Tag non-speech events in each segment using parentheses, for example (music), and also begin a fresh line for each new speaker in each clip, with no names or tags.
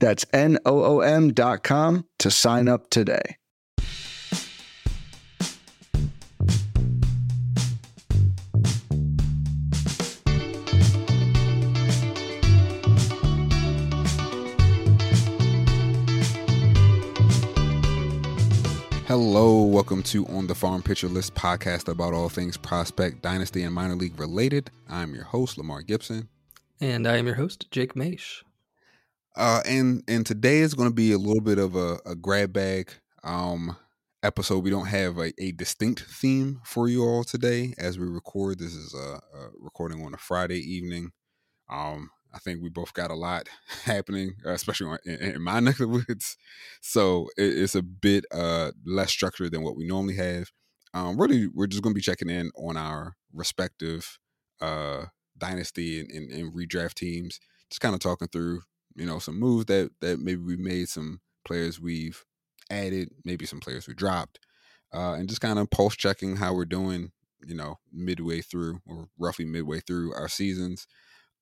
That's N-O-O-M dot com to sign up today.
Hello, welcome to On the Farm Pitcher List podcast about all things prospect, dynasty, and minor league related. I'm your host, Lamar Gibson.
And I am your host, Jake Maish.
Uh, and and today is going to be a little bit of a, a grab bag um, episode. We don't have a, a, distinct theme for you all today as we record. This is a, a recording on a Friday evening. Um, I think we both got a lot (laughs) happening, uh, especially in, in, my (laughs) neck of the woods. So it, it's a bit uh, less structured than what we normally have. Um, really, we're just going to be checking in on our respective uh, dynasty and, and, and, redraft teams, just kind of talking through, you know, some moves that that maybe we made, some players we've added, maybe some players we dropped, uh, and just kind of pulse checking how we're doing, you know, midway through or roughly midway through our seasons.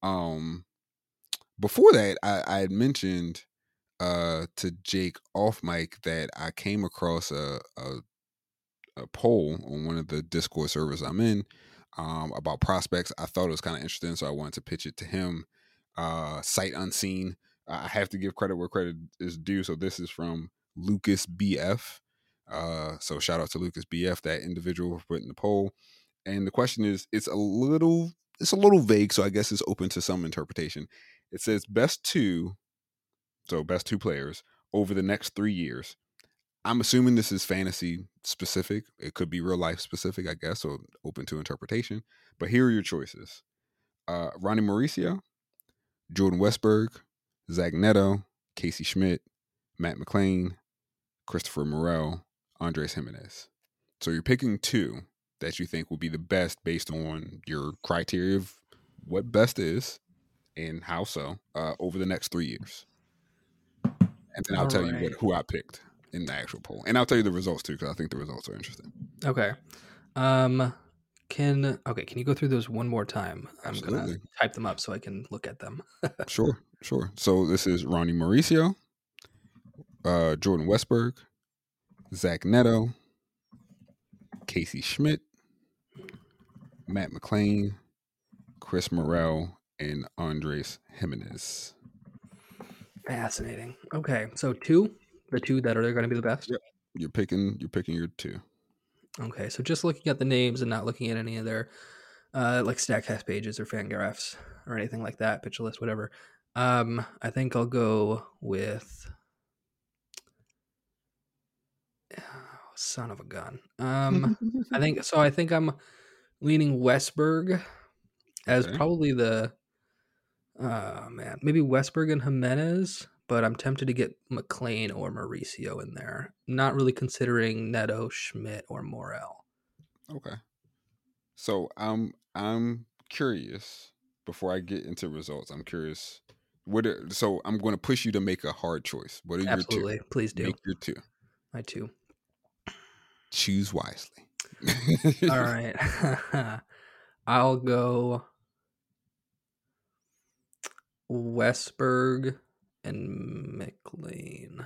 Um, before that, I, I had mentioned uh, to Jake off mic that I came across a, a, a poll on one of the Discord servers I'm in um, about prospects. I thought it was kind of interesting, so I wanted to pitch it to him. Uh, sight unseen. I have to give credit where credit is due. So this is from Lucas BF. Uh, so shout out to Lucas BF, that individual who put in the poll. And the question is, it's a little, it's a little vague, so I guess it's open to some interpretation. It says best two, so best two players over the next three years. I'm assuming this is fantasy specific. It could be real life specific, I guess, so open to interpretation. But here are your choices uh, Ronnie Mauricio, Jordan Westburg, Zach Neto, Casey Schmidt, Matt McLain, Christopher Morel, Andres Gimenez. So you're picking two that you think will be the best based on your criteria of what best is and how so uh, over the next three years. And then I'll All tell right. you what, who I picked in the actual poll, and I'll tell you the results too because I think the results are interesting.
Okay. Um. Can okay? Can you go through those one more time? I'm Absolutely. gonna type them up so I can look at them. (laughs)
sure, sure. So this is Ronnie Mauricio, uh, Jordan Westburg, Zach Neto, Casey Schmidt, Matt McLain, Chris Morel, and Andres Gimenez.
Fascinating. Okay, so two, the two that are going to be the best.
Yep. You're picking. You're picking your two.
Okay, so just looking at the names and not looking at any of their uh, like Statcast pages or Fangraphs or anything like that, pitcher list, whatever. Um, I think I'll go with oh, (sighs) son of a gun. Um, I think (laughs) so. I think I'm leaning Westburg as okay. probably the Oh man, maybe Westburg and Gimenez, but I'm tempted to get McLain or Mauricio in there. Not really considering Neto, Schmidt, or Morel.
Okay. So I'm I'm curious before I get into results. I'm curious. What? Are, so I'm going to push you to make a hard choice. What are Absolutely. your two?
Please do.
Make your two.
My two.
Choose wisely.
All right. (laughs) I'll go Westburg and.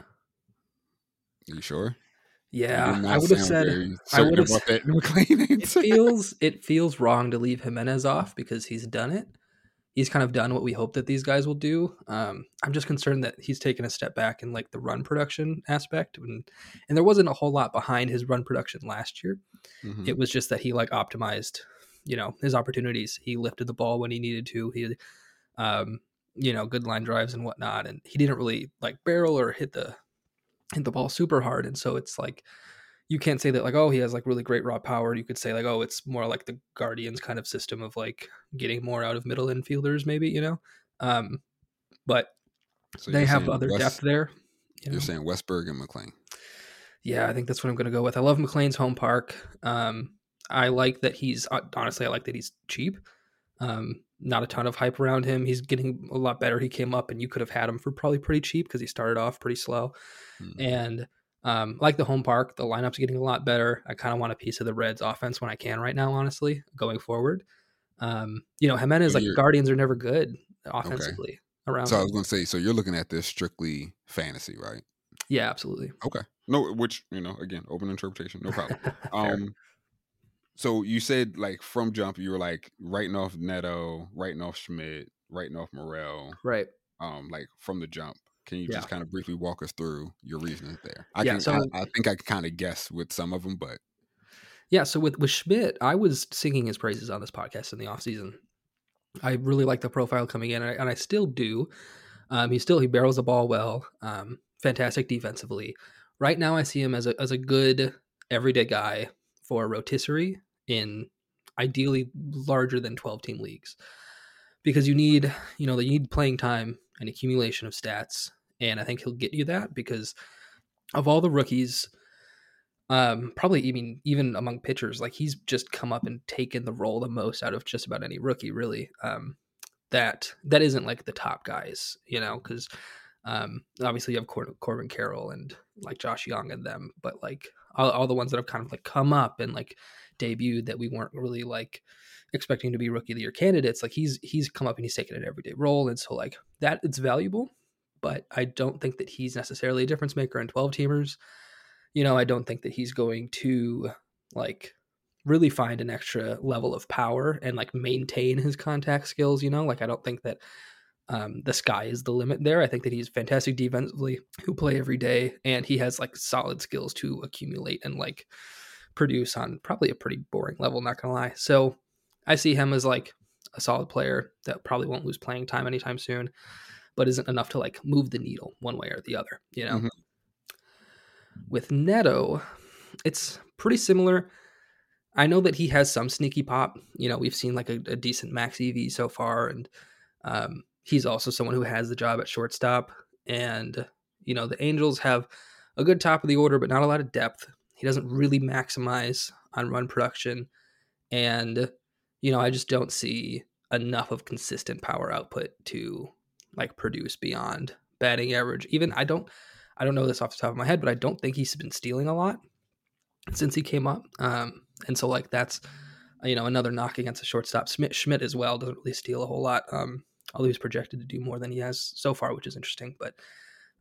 Are you sure?
Yeah, I would have said I would have McLain. it feels it feels wrong to leave Gimenez off because he's done it. He's kind of done what we hope that these guys will do. Um, I'm just concerned that he's taken a step back in like the run production aspect, and and there wasn't a whole lot behind his run production last year. Mm-hmm. It was just that he like optimized, you know, his opportunities. He lifted the ball when he needed to. He um, you know, good line drives and whatnot. And he didn't really like barrel or hit the hit the ball super hard. And so it's like you can't say that like, oh, he has like really great raw power. You could say like, oh, it's more like the Guardians kind of system of like getting more out of middle infielders, maybe, you know? Um, but so they have other West, depth there.
You are saying Westburg and McLain.
Yeah, I think that's what I'm going to go with. I love McLain's home park. Um, I like that he's honestly, I like that he's cheap. Um, not a ton of hype around him. He's getting a lot better. He came up, and you could have had him for probably pretty cheap because he started off pretty slow. Mm-hmm. And um, like the home park, the lineup's getting a lot better. I kind of want a piece of the Reds offense when I can right now, honestly, going forward. Um, you know, Gimenez, like Guardians are never good offensively okay. around.
So. I was going to say, so you're looking at this strictly fantasy, right?
Yeah, absolutely.
Okay. No, which, you know, again, open interpretation, no problem. (laughs) um, so you said like from jump, you were like writing off Neto, writing off Schmidt, writing off Morel.
Right.
Um, like from the jump. Can you yeah. just kind of briefly walk us through your reasons there? I yeah, can, so, I, I think I kind of guess with some of them, but
yeah. So with with Schmidt, I was singing his praises on this podcast in the off season. I really like the profile coming in, and I, and I still do. Um, he still he barrels the ball well. Um, fantastic defensively. Right now, I see him as a as a good everyday guy for rotisserie in ideally larger than twelve team leagues because you need you know you need playing time and accumulation of stats, and I think he'll get you that because of all the rookies. Um, probably even even among pitchers, like he's just come up and taken the role the most out of just about any rookie, really. Um, that that isn't like the top guys, you know, because um, obviously you have Cor- Corbin Carroll and like Josh Jung and them, but like all, all the ones that have kind of like come up and like debuted that we weren't really like expecting to be rookie of the year candidates. Like he's he's come up and he's taken an everyday role, and so like that it's valuable. But I don't think that he's necessarily a difference maker in twelve teamers. You know, I don't think that he's going to like really find an extra level of power and like maintain his contact skills. You know, like I don't think that um, the sky is the limit there. I think that he's fantastic defensively, who play every day, and he has like solid skills to accumulate and like produce on probably a pretty boring level. Not gonna lie. So I see him as like a solid player that probably won't lose playing time anytime soon, but isn't enough to like move the needle one way or the other. You know. Mm-hmm. With Neto, it's pretty similar. I know that he has some sneaky pop. You know, we've seen like a, a decent max EV so far, and um, he's also someone who has the job at shortstop. And, you know, the Angels have a good top of the order, but not a lot of depth. He doesn't really maximize on run production. And, you know, I just don't see enough of consistent power output to like produce beyond batting average. Even I don't I don't know this off the top of my head, but I don't think he's been stealing a lot since he came up. Um, and so like that's you know another knock against a shortstop. Schmidt, Schmidt as well doesn't really steal a whole lot. Um, although he's projected to do more than he has so far, which is interesting. But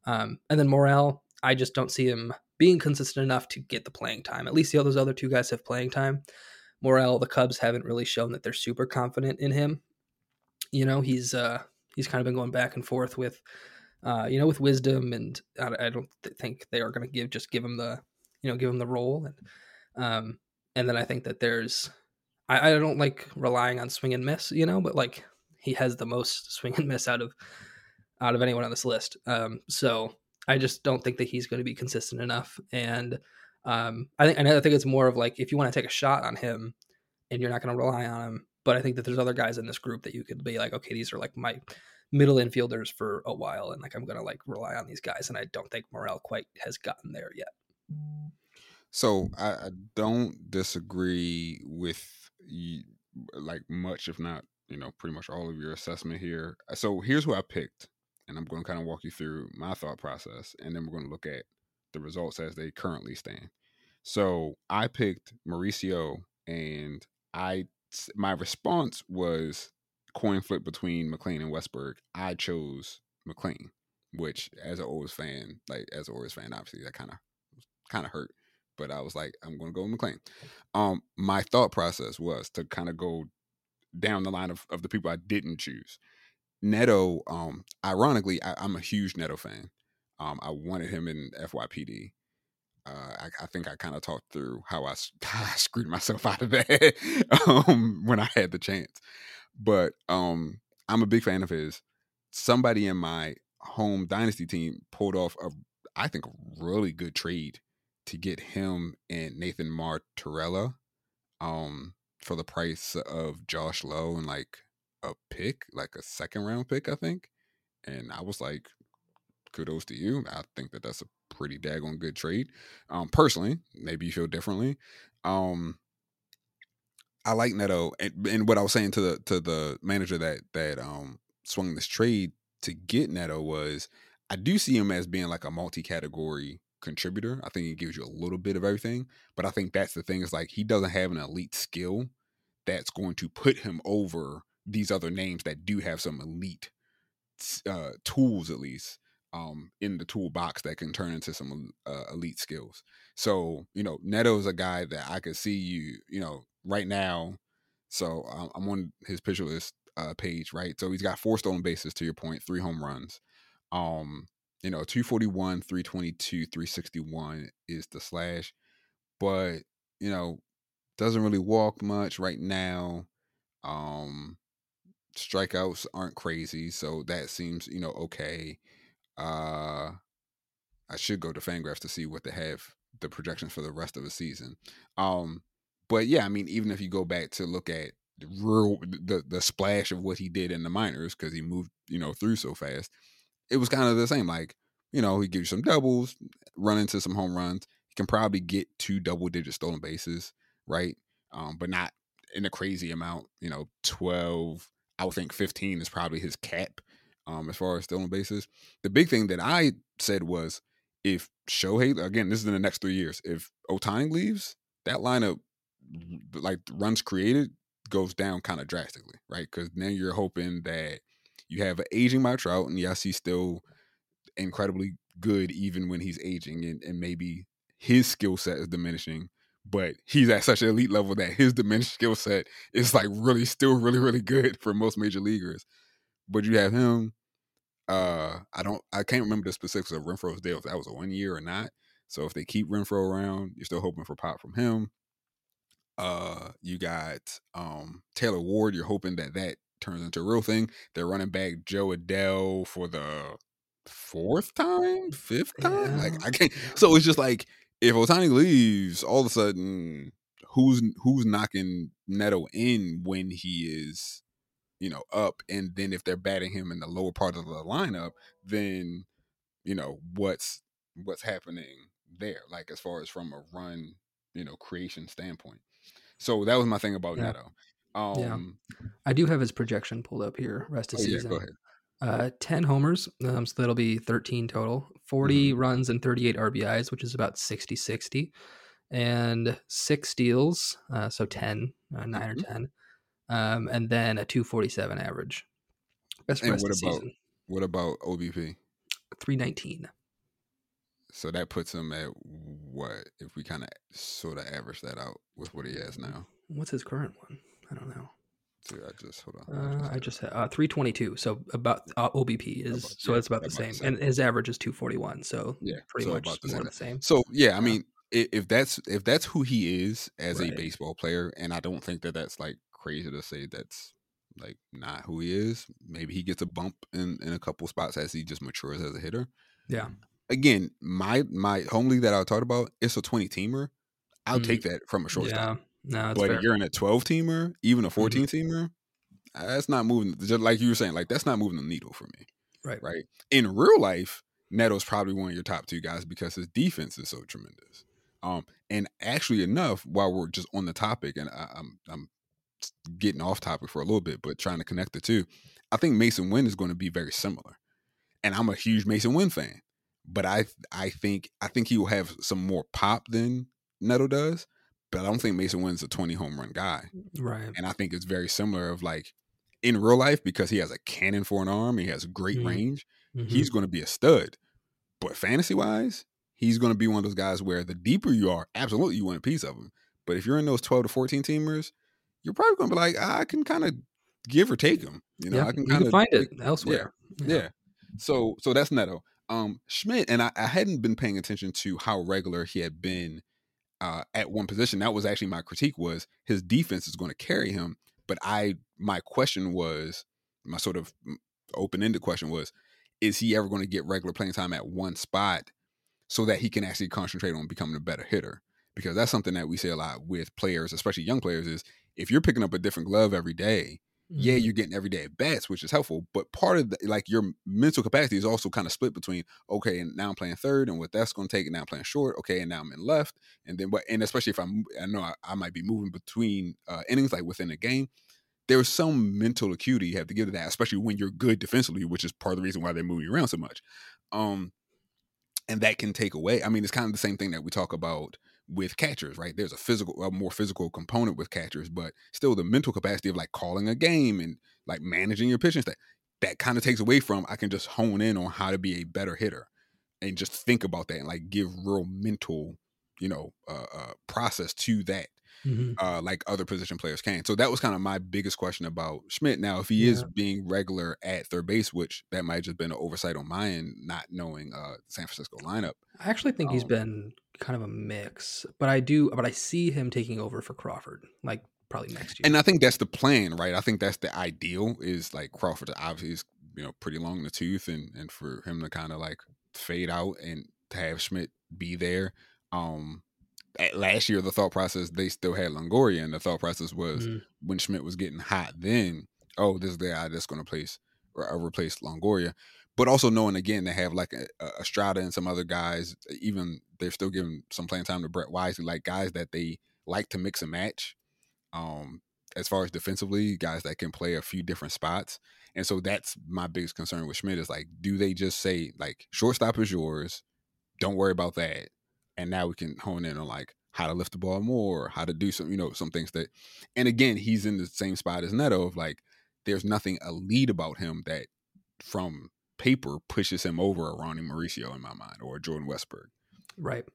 um, and then Morel, I just don't see him being consistent enough to get the playing time. At least the those other two guys have playing time. Morel, the Cubs haven't really shown that they're super confident in him. You know, he's uh, he's kind of been going back and forth with, uh, you know, with Wisdom, and I, I don't th- think they are going to give just give him the, you know, give him the role, and um, and then I think that there's, I, I don't like relying on swing and miss, you know, but like he has the most (laughs) swing and miss out of out of anyone on this list. Um, so I just don't think that he's going to be consistent enough. And um, I think and I think it's more of like if you want to take a shot on him and you're not going to rely on him. But I think that there's other guys in this group that you could be like, okay, these are like my middle infielders for a while, and like I'm going to like rely on these guys. And I don't think Morel quite has gotten there yet.
So I, I don't disagree with you, like much, if not you know pretty much all of your assessment here. Uh, so here's who I picked, and I'm going to kind of walk you through my thought process, and then we're going to look at the results as they currently stand. So I picked Mauricio, and I my response was coin flip between McLain and Westburg. I chose McLain, which as an Orioles fan, like as an Orioles fan, obviously that kind of kind of hurt. But I was like, I'm going to go with McLain. Um, my thought process was to kind of go down the line of, of the people I didn't choose. Neto, um, ironically, I, am a huge Neto fan. Um, I wanted him in FYPD. Uh, I, I, think I kind of talked through how I, (laughs) I, screwed myself out of that (laughs) um, when I had the chance. But um, I'm a big fan of his. Somebody in my home dynasty team pulled off a, I think, really good trade to get him and Nathan Martorella. Um, for the price of Josh Lowe and like a pick, like a second round pick, I think. And I was like, kudos to you. I think that that's a pretty daggone good trade. Um, personally, maybe you feel differently. Um, I like Neto, and, and, what I was saying to the to the manager that that um swung this trade to get Neto was I do see him as being like a multi-category contributor. I think he gives you a little bit of everything, but I think that's the thing is like he doesn't have an elite skill that's going to put him over these other names that do have some elite uh, tools at least um, in the toolbox that can turn into some uh, elite skills. So you know, Neto's a guy that I could see you, you know, right now. So um, I'm on his pitcher list uh, page, right? So he's got four stolen bases. To your point, three home runs. Um, you know, 241, 322, 361 is the slash, but you know, doesn't really walk much right now. Um, strikeouts aren't crazy, so that seems you know okay. Uh, I should go to Fangraphs to see what they have the projections for the rest of the season. Um, but yeah, I mean, even if you go back to look at the real the the splash of what he did in the minors because he moved you know through so fast, it was kind of the same. Like you know, he gives you some doubles, run into some home runs. He can probably get two double digit stolen bases, right? Um, but not in a crazy amount. You know, twelve. I would think fifteen is probably his cap um, as far as stolen bases. The big thing that I said was if Shohei, again, this is in the next three years, if Ohtani leaves, that lineup, like runs created, goes down kind of drastically, right? Because then you're hoping that you have an aging Mike Trout, and yes, he's still incredibly good even when he's aging, and, and maybe his skill set is diminishing, but he's at such an elite level that his diminished skill set is like really still really really good for most major leaguers. But you have him. Uh, I don't. I can't remember the specifics of Renfroe's deal. If that was a one year or not. So if they keep Renfroe around, you're still hoping for pop from him. Uh, you got um Taylor Ward. You're hoping that that turns into a real thing. They're running back Jo Adell for the fourth time, fifth time. Yeah. Like I can't. So it's just like if Ohtani leaves, all of a sudden, who's who's knocking Neto in when he is you know, up. And then if they're batting him in the lower part of the lineup, then, you know, what's what's happening there, like as far as from a run, you know, creation standpoint. So that was my thing about yeah. Neto. Um,
yeah. I do have his projection pulled up here, rest of oh, season.
Yeah, go ahead.
Uh, 10 homers, um, so that'll be 13 total, 40 mm-hmm. runs and 38 RBIs, which is about 60 60, and six steals, uh, so 10, uh, 9 mm-hmm. or 10, um, and then a 247 average.
Best and what about season. what about OBP?
319.
So that puts him at what if we kind of sort of average that out with what he has now?
What's his current one? I don't know.
See, I just hold
on. Uh, I just uh, 322. So about uh, OBP is about, so yeah, it's about the same, and his average is 241. So
yeah,
pretty
so
much about the same. the same.
So yeah, I mean, if that's if that's who he is as right. a baseball player, and I don't think that that's like crazy to say that's like not who he is. Maybe he gets a bump in, in a couple spots as he just matures as a hitter.
Yeah.
Again, my my home league that I talked about, it's a 20 teamer. I'll mm. take that from a shortstop.
Yeah. No,
but fair. you're in a 12 teamer, even a 14 mm-hmm. teamer, that's not moving. Just like you were saying, like that's not moving the needle for me.
Right.
Right. In real life, Neto's probably one of your top two guys because his defense is so tremendous. Um, and actually enough, while we're just on the topic, and I, I'm I'm getting off topic for a little bit, but trying to connect the two. I think Masyn Winn is going to be very similar, and I'm a huge Masyn Winn fan. But I I think I think he will have some more pop than Neto does. But I don't think Masyn Winn's a 20 home run guy,
right?
And I think it's very similar of like in real life because he has a cannon for an arm, he has great mm-hmm. range. Mm-hmm. He's going to be a stud. But fantasy wise, he's going to be one of those guys where the deeper you are, absolutely you want a piece of him. But if you're in those 12 to 14 teamers, you're probably going to be like, I can kind of give or take him. You know,
yeah,
I can
kind of find it elsewhere.
Yeah, yeah. yeah. So, so that's Neto. Um, Schmidt, and I, I, hadn't been paying attention to how regular he had been uh, at one position. That was actually my critique was his defense is going to carry him. But I, my question was, my sort of open ended question was, is he ever going to get regular playing time at one spot so that he can actually concentrate on becoming a better hitter? Because that's something that we say a lot with players, especially young players, is if you're picking up a different glove every day, yeah, mm-hmm. you're getting everyday at bats, which is helpful. But part of the, like your mental capacity is also kind of split between okay, and now I'm playing third, and what that's going to take, and now I'm playing short, okay, and now I'm in left, and then what, and especially if I'm, I know I, I might be moving between uh, innings, like within a game. There's some mental acuity you have to give to that, especially when you're good defensively, which is part of the reason why they're moving around so much. Um, and that can take away. I mean, it's kind of the same thing that we talk about with catchers, right? There's a physical, a more physical component with catchers, but still the mental capacity of like calling a game and like managing your pitching staff. That kind of takes away from I can just hone in on how to be a better hitter and just think about that and like give real mental, you know, uh, uh process to that mm-hmm. uh, like other position players can. So that was kind of my biggest question about Schmidt. Now, if he yeah. is being regular at third base, which that might just been an oversight on my end, not knowing uh, San Francisco lineup.
I actually think um, he's been kind of a mix, but I do, but I see him taking over for Crawford, like probably next year.
And I think that's the plan, right? I think that's the ideal is like Crawford obviously is you know pretty long in the tooth, and and for him to kind of like fade out and to have Schmidt be there. Um, last year the thought process they still had Longoria, and the thought process was mm. when Schmidt was getting hot, then oh, this is the guy that's going to place or uh, replace Longoria. But also knowing again they have like a, a Estrada and some other guys, even they're still giving some playing time to Brett Wisely, like guys that they like to mix and match. Um, as far as defensively, guys that can play a few different spots. And so that's my biggest concern with Schmidt is like, do they just say like shortstop is yours? Don't worry about that and now we can hone in on like how to lift the ball more, how to do some, you know, some things that, and again, he's in the same spot as Neto of like, there's nothing elite about him that from paper pushes him over a Ronnie Mauricio in my mind or Jordan Westburg.
Right.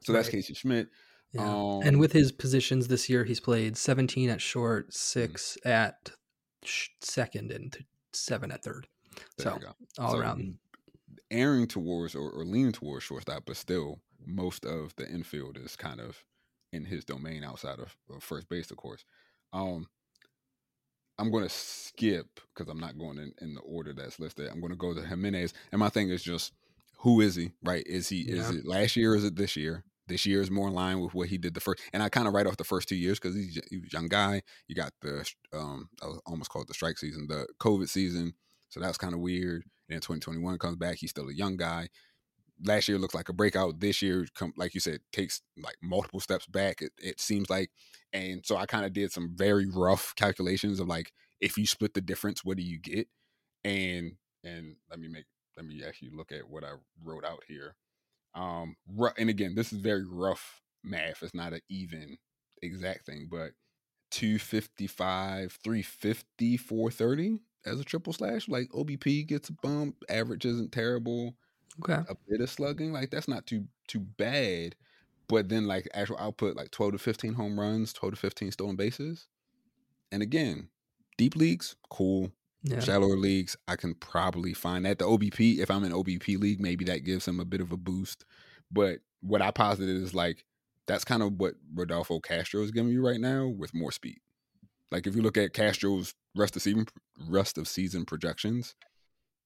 So that's right. Casey Schmidt.
Yeah. Um, and with his positions this year, he's played 17 at short, mm. 6 mm-hmm. at sh- second, and seven at third. so all so around.
Airing towards or, or leaning towards shortstop, but still most of the infield is kind of in his domain outside of, of first base, of course. Um, I'm going to skip because I'm not going in, in, the order that's listed. I'm going to go to Gimenez, and my thing is just who is he? Right? Is he? Yeah. Is it last year? is it this year? This year is more in line with what he did the first, and I kind of write off the first two years because he's, he's a young guy. You got the um, I was almost called the strike season, the COVID season, so that's kind of weird. And then 2021 comes back, he's still a young guy last year looks like a breakout. This year, come like you said, takes like multiple steps back. It, it seems like, and so I kind of did some very rough calculations of like if you split the difference, what do you get? And and let me make let me actually look at what I wrote out here. Um, and again, this is very rough math. It's not an even exact thing, but 255, 350, 430 as a triple slash. Like OBP gets a bump, average isn't terrible.
Okay.
A bit of slugging, like that's not too too bad. But then like actual output, like 12 to 15 home runs, 12 to 15 stolen bases. And again, deep leagues, cool. Yeah. Shallower leagues, I can probably find that. The OBP, if I'm in OBP league, maybe that gives him a bit of a boost. But what I posited is like that's kind of what Rodolfo Castro is giving you right now with more speed. Like if you look at Castro's rest of season rest of season projections,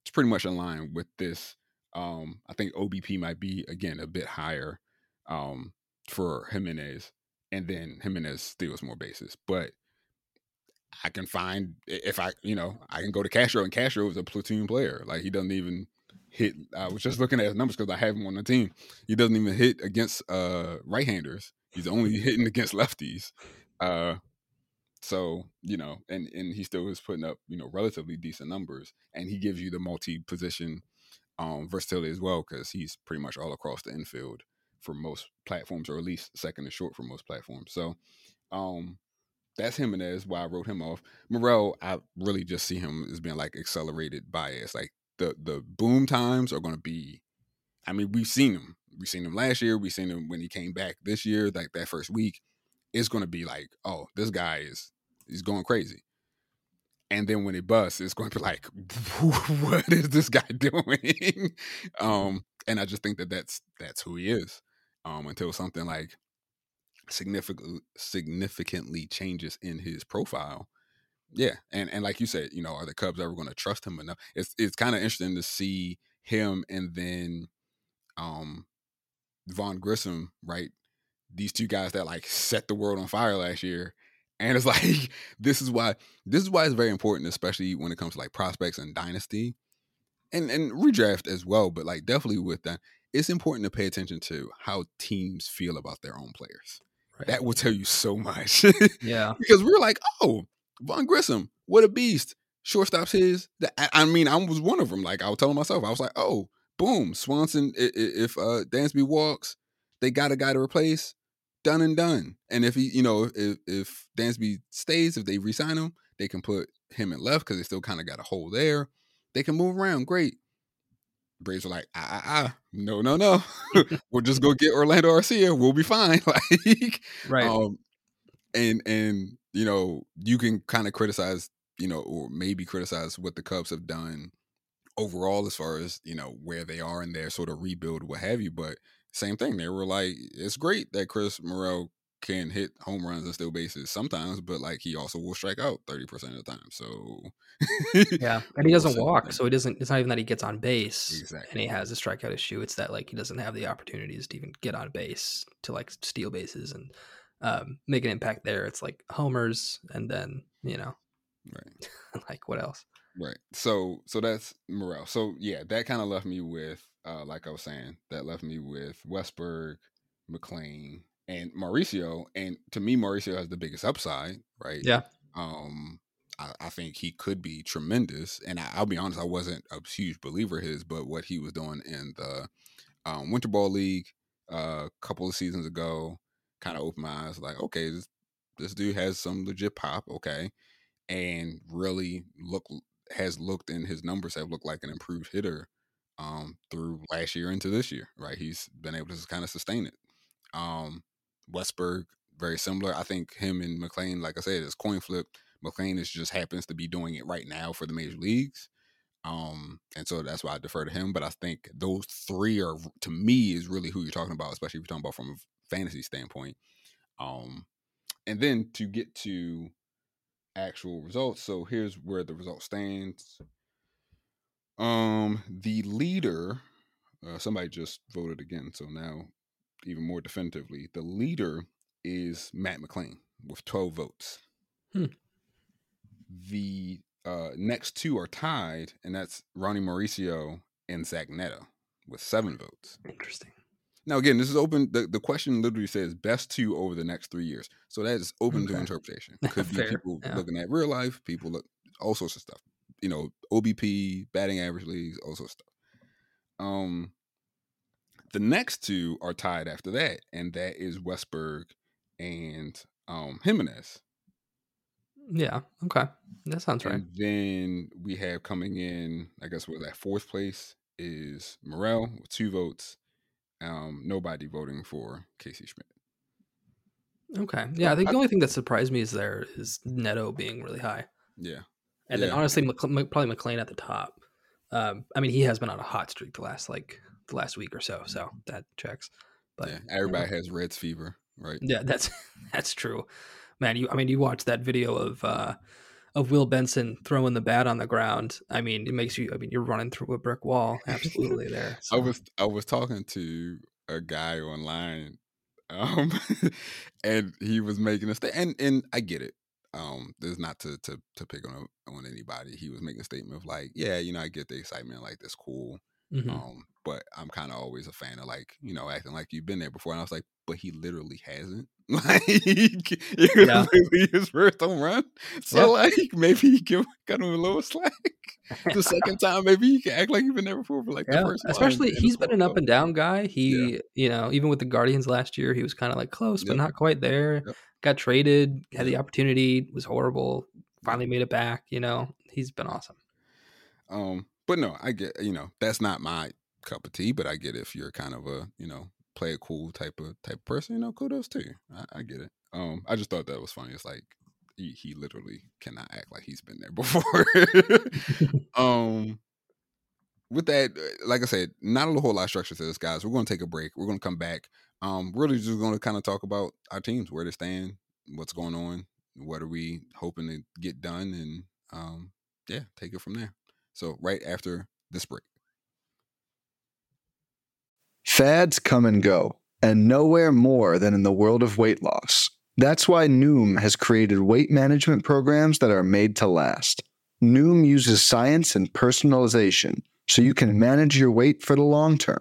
it's pretty much in line with this um, I think OBP might be again a bit higher um, for Gimenez, and then Gimenez steals more bases. But I can find if I, you know, I can go to Castro, and Castro is a platoon player. Like he doesn't even hit. I was just looking at his numbers because I have him on the team. He doesn't even hit against uh, right-handers. He's only (laughs) hitting against lefties. Uh, so you know, and and he still is putting up you know relatively decent numbers, and he gives you the multi-position um, versatility as well because he's pretty much all across the infield for most platforms, or at least second and short for most platforms. So um, that's Giménez. Why I wrote him off. Morel, I really just see him as being like accelerated bias. Like the the boom times are going to be. I mean, we've seen him. We've seen him last year. We've seen him when he came back this year. Like that first week, it's going to be like, oh, this guy is he's going crazy and then when it busts, it's going to be like, (laughs) what is this guy (laughs) doing? um, and I just think that that's that's who he is. Um, until something like significantly significantly changes in his profile, yeah. And and like you said, you know, are the Cubs ever going to trust him enough? It's it's kind of interesting to see him and then, um, Vaughn Grissom, right? These two guys that like set the world on fire last year And it's (laughs) like this is why this is why it's very important, especially when it comes to like prospects and dynasty, and and redraft as well. But like definitely with that, it's important to pay attention to how teams feel about their own players. Right. That will tell you so (laughs) much.
yeah,
because we're like, oh, Vaughn Grissom, what a beast! Shortstops his. I mean, I was one of them. Like I was telling myself, I was like, oh, boom, Swanson. If uh Dansby walks, they got a guy to replace done and done. And if he, you know, if if Dansby stays, if they resign him, they can put him in left because they still kind of got a hole there. They can move around. Great. Braves are like, ah, ah, ah, no, no, no. (laughs) we'll just go get Orlando Arcia. We'll be fine. (laughs) like,
right. Um,
and and you know, you can kind of criticize, you know, or maybe criticize what the Cubs have done overall as far as you know where they are in their sort of rebuild, what have you. But same thing. They were like, it's great that Chris Morel can hit home runs and steal bases sometimes, but like he also will strike out 30% of the time. So
Yeah. (laughs) And he doesn't walk. So it doesn't it's not even that he gets on base exactly. and he has a strikeout issue. It's that like he doesn't have the opportunities to even get on base to like steal bases and um, make an impact there. It's like homers and then, you know.
Right. (laughs)
like what else?
Right. So so that's Morel. So yeah, that kind of left me with uh, like I was saying, that left me with Westburg, McLain, and Mauricio. And to me, Mauricio has the biggest upside, right?
Yeah.
Um, I, I think he could be tremendous. And I, will be honest, I wasn't a huge believer his, but what he was doing in the um, Winter Ball League a uh, couple of seasons ago kind of opened my eyes. Like, okay, this this dude has some legit pop, okay, and really look has looked and his numbers have looked like an improved hitter um, through last year into this year, right? He's been able to kind of sustain it. Um, Westburg, very similar. I think him and McLain, like I said, is coin flip. McLain is just happens to be doing it right now for the major leagues. Um, and so that's why I defer to him. But I think those three are to me is really who you're talking about, especially if you're talking about from a fantasy standpoint. Um, and then to get to actual results. So here's where the result stands. Um, the leader, uh, somebody just voted again, so now even more definitively, the leader is Matt McLain with 12 votes.
Hmm.
The uh, next two are tied, and that's Ronnie Mauricio and Zach Neto with seven votes.
Interesting.
Now, again, this is open. The, the question literally says best two over the next three years. So that is open okay. to interpretation. (laughs) Could be people yeah. looking at real life, people look, all sorts of stuff you know, OBP, batting average leagues, all sorts of stuff. Um, the next two are tied after that, and that is Westburg and um Gimenez.
Yeah. Okay. That sounds right. And
then we have coming in, I guess, what that fourth place is Morel with two votes. Um, nobody voting for Casey Schmidt.
Okay. Yeah, I think the only thing that surprised me is there is Neto being really high.
Yeah
and yeah. then honestly, probably McLain at the top. Um, I mean, he has been on a hot streak the last like the last week or so, so that checks. But
yeah, everybody has Reds fever, right?
Yeah, that's (laughs) that's true, man. You, I mean, you watch that video of uh, of Will Benson throwing the bat on the ground. I mean, it makes you. I mean, you're running through a brick wall. Absolutely, there. (laughs)
So. I was I was talking to a guy online, um, (laughs) and he was making a statement, and and I get it um this is not to to to pick on on anybody. He was making a statement of like yeah you know i get the excitement like that's cool. Mm-hmm. um but i'm kind of always a fan of like you know acting like you've been there before. And i was like but he literally hasn't. (laughs) Like it was (laughs) yeah. literally his first home run. So yeah. like maybe he give cut him a little slack. (laughs) The second time maybe he can act like he's been there before but like yeah.
especially he's been an up and down guy. He you know even with the guardians last year he was kind of like close but not quite there. Yep got traded, had the opportunity, was horrible, finally made it back. You know, he's been awesome.
Um, but no, I get you know that's not my cup of tea, but I get if you're kind of a you know play a cool type of type of person, you know, kudos to you. I, I get it. Um, I just thought that was funny. It's like he, he literally cannot act like he's been there (laughs) before. (laughs) um, with that, uh, like I said, not a whole lot of structure to this, guys. We're going to take a break. We're going to come back um, really just going to kind of talk about our teams, where they stand, what's going on, what are we hoping to get done, and um, yeah, take it from there. So right after this break.
Fads come and go, and nowhere more than in the world of weight loss. That's why Noom has created weight management programs that are made to last. Noom uses science and personalization so you can manage your weight for the long term.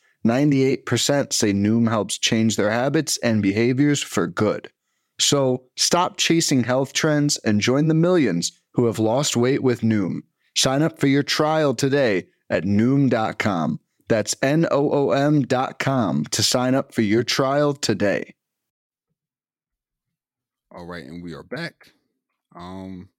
98% say Noom helps change their habits and behaviors for good. So stop chasing health trends and join the millions who have lost weight with Noom. Sign up for your trial today at Noom.com. That's N O O M.com to sign up for your trial today.
All right, and we are back. Um,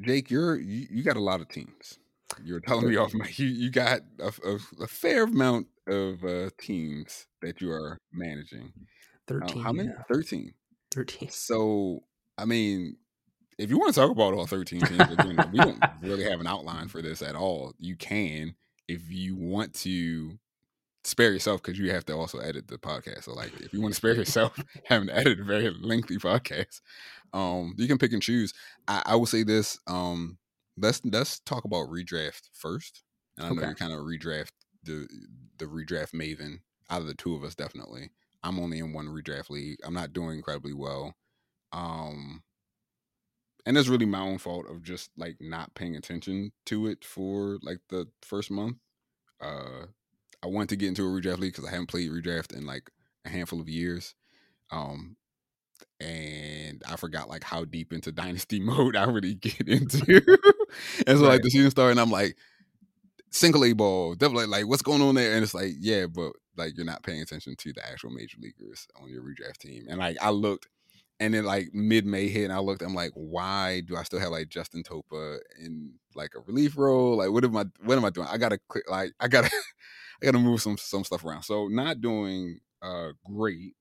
Jake, you're you, you got a lot of teams. You were telling me off my you, you got a, a, a fair amount of uh, teams that you are managing.
Thirteen.
Uh, how many?
Yeah.
Thirteen.
Thirteen.
So, I mean, if you want to talk about all thirteen teams, again, we don't (laughs) really have an outline for this at all. You can if you want to spare yourself because you have to also edit the podcast. So like if you want to spare yourself (laughs) (laughs) having to edit a very lengthy podcast, um, you can pick and choose. I, I will say this. Um, let's let's talk about redraft first. And I know you're kind of redraft the the redraft maven out of the two of us, definitely. I'm only in one redraft league. I'm not doing incredibly well. Um and it's really my own fault of just like not paying attention to it for like the first month. Uh I wanted to get into a redraft league because I haven't played redraft in like a handful of years. Um, and I forgot like how deep into (laughs) dynasty mode I really get into. (laughs) and so right. like the season started, and I'm like, single A ball, definitely like what's going on there? And it's like, yeah, but like you're not paying attention to the actual major leaguers on your redraft team. And like I looked and then like mid May hit and I looked, I'm like, why do I still have like Justin Topa in like a relief role? Like what am I what am I doing? I gotta click like I gotta (laughs) I got to move some some stuff around. So not doing uh great.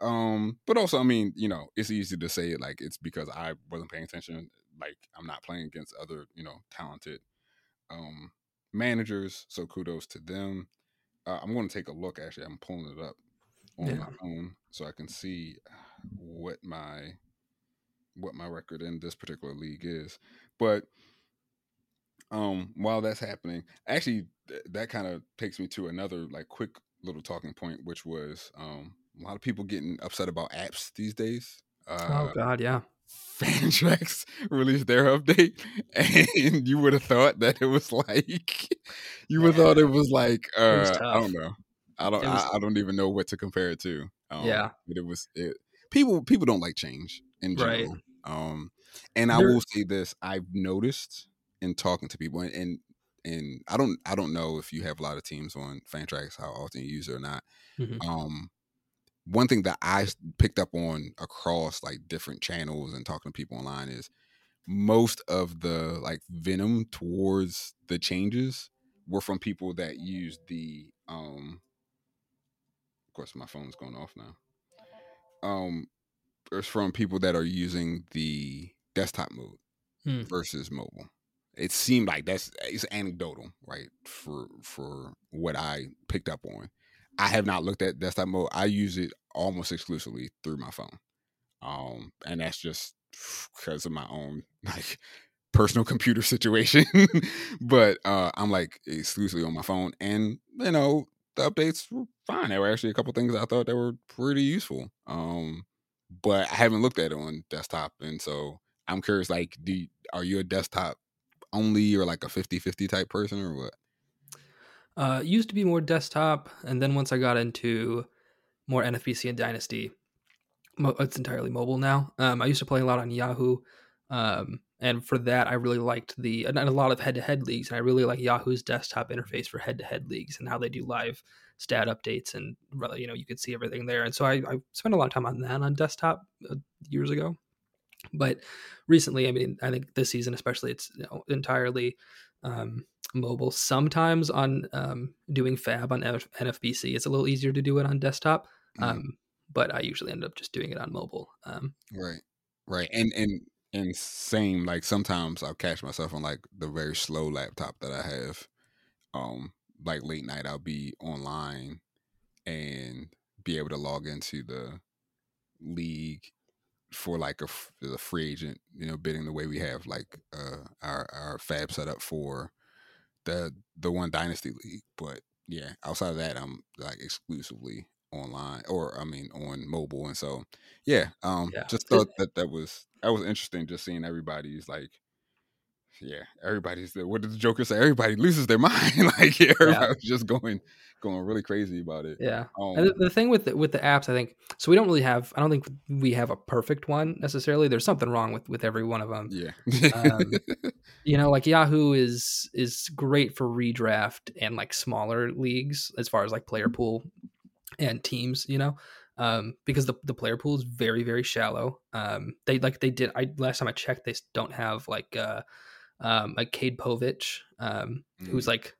Um, but also, I mean, you know, it's easy to say it like it's because I wasn't paying attention. Like I'm not playing against other, you know, talented um managers. So kudos to them. Uh, I'm going to take a look. Actually, I'm pulling it up on yeah. my phone so I can see what my what my record in this particular league is. But um while that's happening actually th- that kind of takes me to another like quick little talking point which was um a lot of people getting upset about apps these days
oh, uh, oh god yeah (laughs)
Fantrax released their update (laughs) and you would have thought that it was like you would have thought it was like uh was i don't know i don't was, I, I, don't even know what to compare it to
um, yeah
but it was it people people don't like change in general right. um and i will say this i've noticed in talking to people and, and and I don't I don't know if you have a lot of teams on Fantrax how often you use it or not. Mm-hmm. Um, one thing that I picked up on across like different channels and talking to people online is most of the like venom towards the changes were from people that use the um of course my phone's going off now. Um it's from people that are using the desktop mode hmm. versus mobile it seemed like that's it's anecdotal, right? For for what I picked up on. I have not looked at desktop mode. I use it almost exclusively through my phone. Um, and that's just because of my own (laughs) like personal computer situation. (laughs) but uh I'm like exclusively on my phone. And you know, the updates were fine. There were actually a couple things I thought that were pretty useful. Um, but I haven't looked at it on desktop. And so I'm curious, like, do are you a desktop only or like a 50-50 type person or what?
Uh, used to be more desktop, and then once I got into more NFBC and Dynasty, mo- it's entirely mobile now. Um, I used to play a lot on Yahoo, um, and for that, I really liked the and a lot of head-to-head leagues. And I really like Yahoo's desktop interface for head-to-head leagues and how they do live stat updates, and you know you could see everything there. And so I, I spent a lot of time on that on desktop uh, years ago. But recently, I mean, I think this season especially, it's you know, entirely um, mobile. Sometimes on um, doing FAAB on NFBC, it's a little easier to do it on desktop. Mm-hmm. Um, but I usually end up just doing it on mobile. Um,
right, right, and and and same like sometimes I'll catch myself on like the very slow laptop that I have. Um, like late night, I'll be online and be able to log into the league for like a, a free agent, you know, bidding the way we have like uh, our our FAAB set up for the the one dynasty league. But yeah, outside of that, I'm like exclusively online or I mean on mobile, and so yeah, um, yeah. just thought that that was that was interesting, just seeing everybody's like yeah, everybody's there. What did the Joker say? Everybody loses their (laughs) mind. like yeah, everybody's yeah. just going going really crazy about it.
Yeah. Um, and the, the, thing with the, with the apps, I think so. We don't really have. I don't think we have a perfect one necessarily. There's something wrong with with every one of them.
Yeah.
um, (laughs) you know, like Yahoo is is great for redraft and like smaller leagues as far as like player pool and teams. You know. Um, because the, the player pool is very very shallow. Um, they like they did. I last time I checked, they don't have like uh, um, like Cade Povich, um, mm. who's like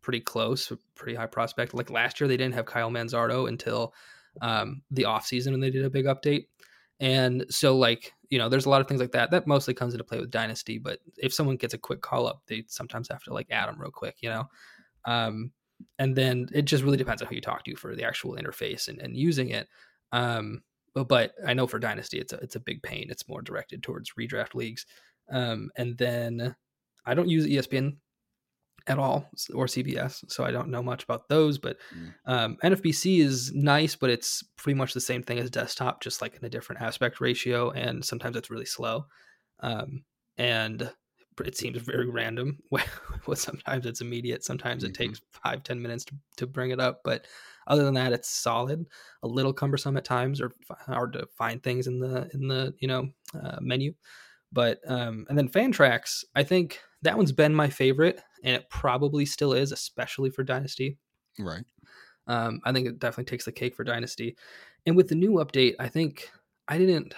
pretty close, pretty high prospect. Like last year, they didn't have Kyle Manzardo until um, the offseason when they did a big update. And so, like, you know, there's a lot of things like that. That mostly comes into play with Dynasty. But if someone gets a quick call up, they sometimes have to like add them real quick, you know? Um, and then it just really depends on who you talk to for the actual interface and, and using it. Um, but, but I know for Dynasty, it's a, it's a big pain. It's more directed towards redraft leagues. Um, and then I don't use ESPN at all or CBS, so I don't know much about those. But mm. um, NFBC is nice, but it's pretty much the same thing as desktop, just like in a different aspect ratio, and sometimes it's really slow. Um, and it seems very random. (laughs) Well, sometimes it's immediate, sometimes it mm-hmm. takes five ten minutes to, to bring it up. But other than that, it's solid. A little cumbersome at times, or hard to find things in the in the you know uh, menu. But um, and then Fantrax, I think that one's been my favorite, and it probably still is, especially for Dynasty.
Right.
Um, I think it definitely takes the cake for Dynasty. And with the new update, I think I didn't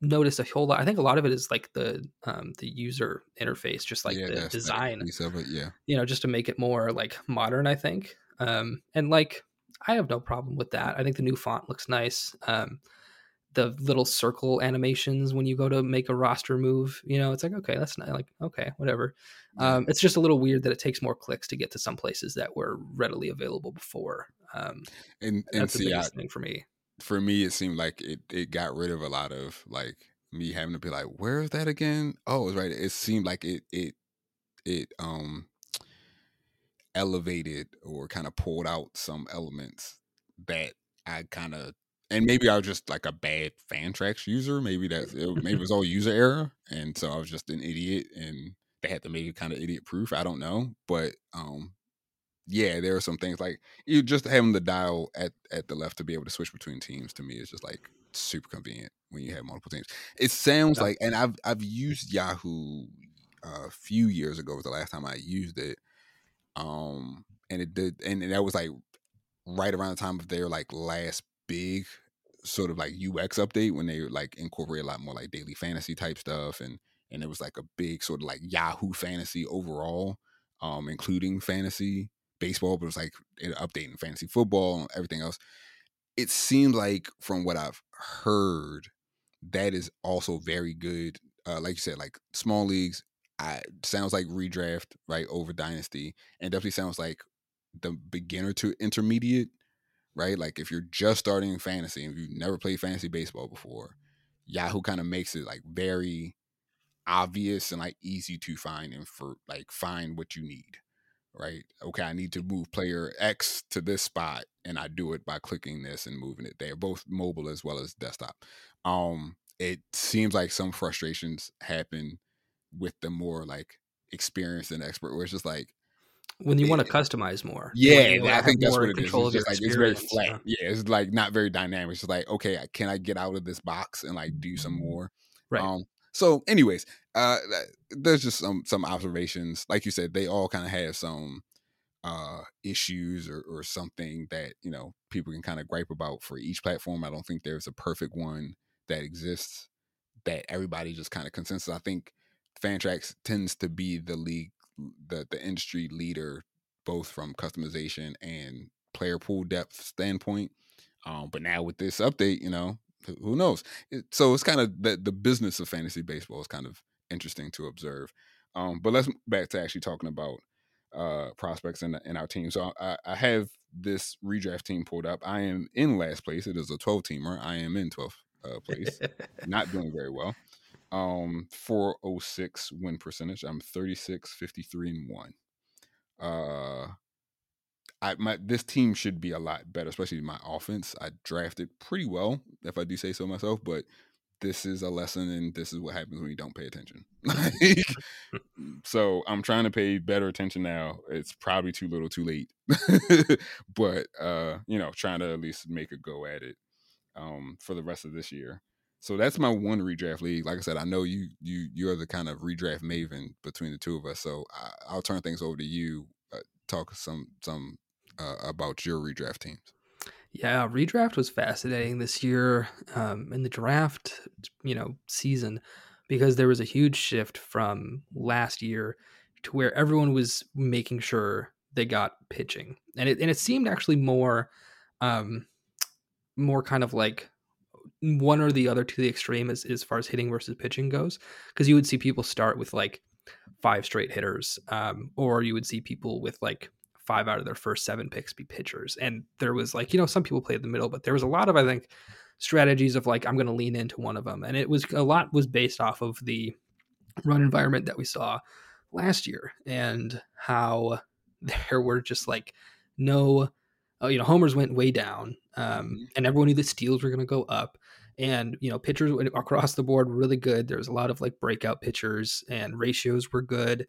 notice a whole lot. I think a lot of it is like the um, the user interface, just like yeah, the design
piece of it. Yeah.
You know, just to make it more like modern. I think. Um, and like I have no problem with that. I think the new font looks nice. Um, the little circle animations when you go to make a roster move. You know, it's like okay, that's not like okay, whatever. Um, it's just a little weird that it takes more clicks to get to some places that were readily available before. Um,
and and that's see, the
biggest I, thing for me.
For me, it seemed like it it got rid of a lot of like me having to be like, where is that again? Oh, it's right. It seemed like it it it um elevated or kind of pulled out some elements that I kind of and maybe I was just like a bad Fantrax user. Maybe that maybe it (laughs) was all user error, and so I was just an idiot, and they had to make it kind of idiot proof. I don't know, but um, yeah, there are some things like you just having the dial at at the left to be able to switch between teams. To me, is just like super convenient when you have multiple teams. It sounds like, and I've I've used Yahoo a few years ago was the last time I used it. Um, and it did, and that was like right around the time of their like last big sort of like UX update when they like incorporate a lot more like daily fantasy type stuff and and it was like a big sort of like Yahoo fantasy overall, um, including fantasy baseball, but it was like updating fantasy football and everything else. It seemed like from what I've heard, that is also very good. Uh, like you said, like small leagues, I sounds like redraft right over dynasty, and definitely sounds like the beginner to intermediate right? Like if you're just starting fantasy and you've never played fantasy baseball before, Yahoo kind of makes it like very obvious and like easy to find and for like find what you need. Right. Okay, I need to move player X to this spot and I do it by clicking this and moving it there, both mobile as well as desktop. Um, it seems like some frustrations happen with the more like experienced and expert where it's just like
when you want to customize more.
Yeah, I think that's what it is. It's, just like, it's very flat. Yeah. yeah. it's like not very dynamic. It's like, okay, can I get out of this box and like do some more?
Right.
Um, so, anyways, uh, there's just some some observations. Like you said, they all kind of have some uh issues or, or something that you know people can kind of gripe about for each platform. I don't think there's a perfect one that exists that everybody just kind of consensus. I think Fantrax tends to be the league the the industry leader both from customization and player pool depth standpoint. Um, but now with this update, you know, who knows? It, so it's kind of the the business of fantasy baseball is kind of interesting to observe. Um, but let's back to actually talking about uh, prospects in, in our team. So I, I, have this redraft team pulled up. I am in last place. It is a 12 teamer. I am in 12th uh, place. (laughs) Not doing very well. Um, 406 win percentage. I'm 36, 53, and 1. Uh, I my this team should be a lot better, especially my offense. I drafted pretty well, if I do say so myself, but this is a lesson and this is what happens when you don't pay attention. (laughs) (laughs) so I'm trying to pay better attention now. It's probably too little too late. (laughs) but uh, you know, trying to at least make a go at it um for the rest of this year. So that's my one redraft league. Like I said, I know you you you're the kind of redraft maven between the two of us. So I, will turn things over to you. Uh, talk some some uh, about your redraft teams.
Yeah, redraft was fascinating this year um, in the draft, you know, season because there was a huge shift from last year to where everyone was making sure they got pitching, and it and it seemed actually more, um, more kind of like one or the other to the extreme as as far as hitting versus pitching goes, because you would see people start with like five straight hitters, um, or you would see people with like five out of their first seven picks be pitchers. And there was like, you know, some people played the middle, but there was a lot of, I think, strategies of like, I'm going to lean into one of them. And it was a lot was based off of the run environment that we saw last year and how (laughs) there were just like no, uh, you know, homers went way down um, mm-hmm. and everyone knew the steals were going to go up. And, you know, pitchers (laughs) across the board really good. There was a lot of like breakout pitchers and ratios were good.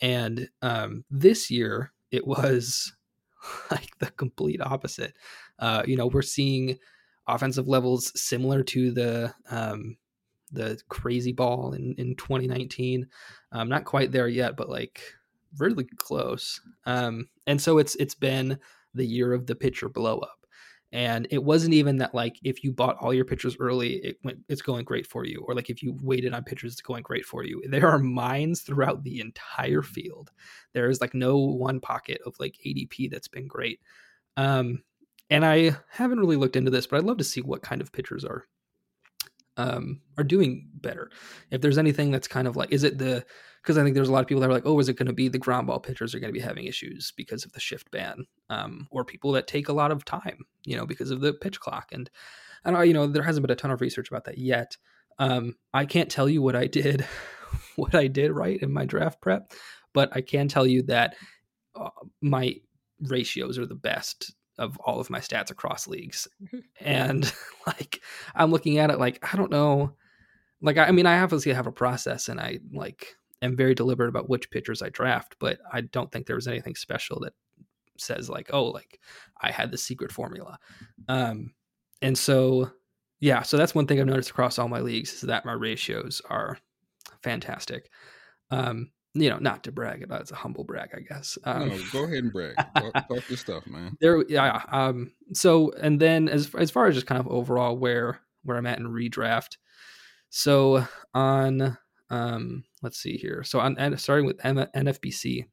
And um, this year, it was (laughs) like the complete opposite. Uh, you know, we're seeing offensive levels similar to the um, the crazy ball in, in 2019. Um, not quite there yet, but like really close. Um, and so it's it's been the year of the pitcher blow up and it wasn't even that like if you bought all your pitchers early it went it's going great for you or like if you waited on pitchers it's going great for you. There are mines throughout the entire field. There is like no one pocket of like adp that's been great. Um and i haven't really looked into this but i'd love to see what kind of pitchers are um are doing better if there's anything that's kind of like is it the because I think there's a lot of people that are like, oh, is it going to be the ground ball pitchers are going to be having issues because of the shift ban, um, or people that take a lot of time, you know, because of the pitch clock. And I don't, you know, there hasn't been a ton of research about that yet. Um, I can't tell you what I did, (laughs) what I did right in my draft prep, but I can tell you that uh, my ratios are the best of all of my stats across leagues. and (laughs) like, I'm looking at it like, I don't know. Like, I, I mean, I obviously have a process and I like am very deliberate about which pitchers I draft, but I don't think there was anything special that says like, oh, like I had the secret formula. Um, and so, yeah, so that's one thing I've noticed across all my leagues is that my ratios are fantastic. Um, you know, not to brag, about it's a humble brag, I guess.
Um, no, go ahead and brag. (laughs) talk, talk your stuff, man.
There, yeah. Um, so, and then as as far as just kind of overall where where I'm at in redraft, so on um, let's see here. So on starting with NFBC,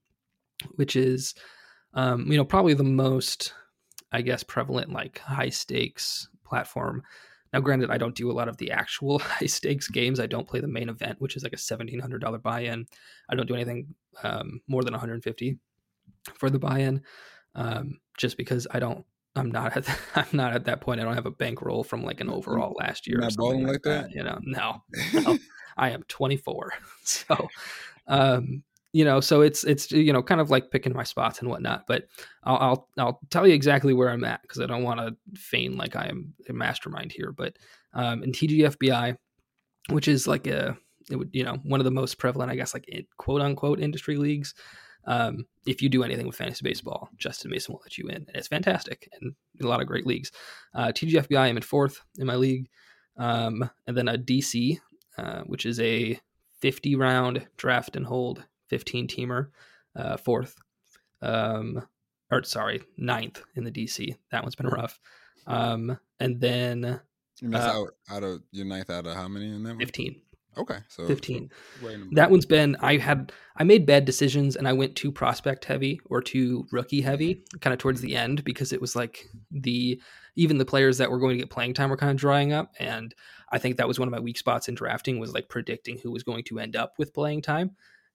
which is um, you know probably the most I guess prevalent like high stakes platform. Now, granted, I don't do a lot of the actual (laughs) high stakes games. I don't play the main event, which is like a seventeen hundred dollar buy in. I don't do anything um, more than one hundred fifty for the buy in, um, just because I don't. I'm not at the, (laughs) I'm not at that point. I don't have a bankroll from like an overall last year.
Not balling like, like that.
that. You know, no, no. (laughs) I am 24. So, um, you know, so it's it's you know kind of like picking my spots and whatnot. But I'll I'll, I'll tell you exactly where I'm at because I don't want to feign like I am a mastermind here. But um, in TGFBI, which is like a it would you know one of the most prevalent, I guess, like quote unquote industry leagues. Um, if you do anything with fantasy baseball, Justin Mason will let you in, and it's fantastic and a lot of great leagues. Uh, TGFBI, I'm in fourth in my league, um, and then a DC, uh, which is a 50 round draft and hold 15 teamer, uh, fourth. Um, or sorry, ninth in the DC. That one's been rough. Um, and then
that's uh, out, out of your ninth out of how many in that one?
15.
Okay, so
15. So that one's been I had I made bad decisions and I went too prospect heavy or too rookie heavy kind of towards the end because it was like the even the players that were going to get playing time were kind of drying up and I think that was one of my weak spots in drafting was like predicting who was going to end up with playing time.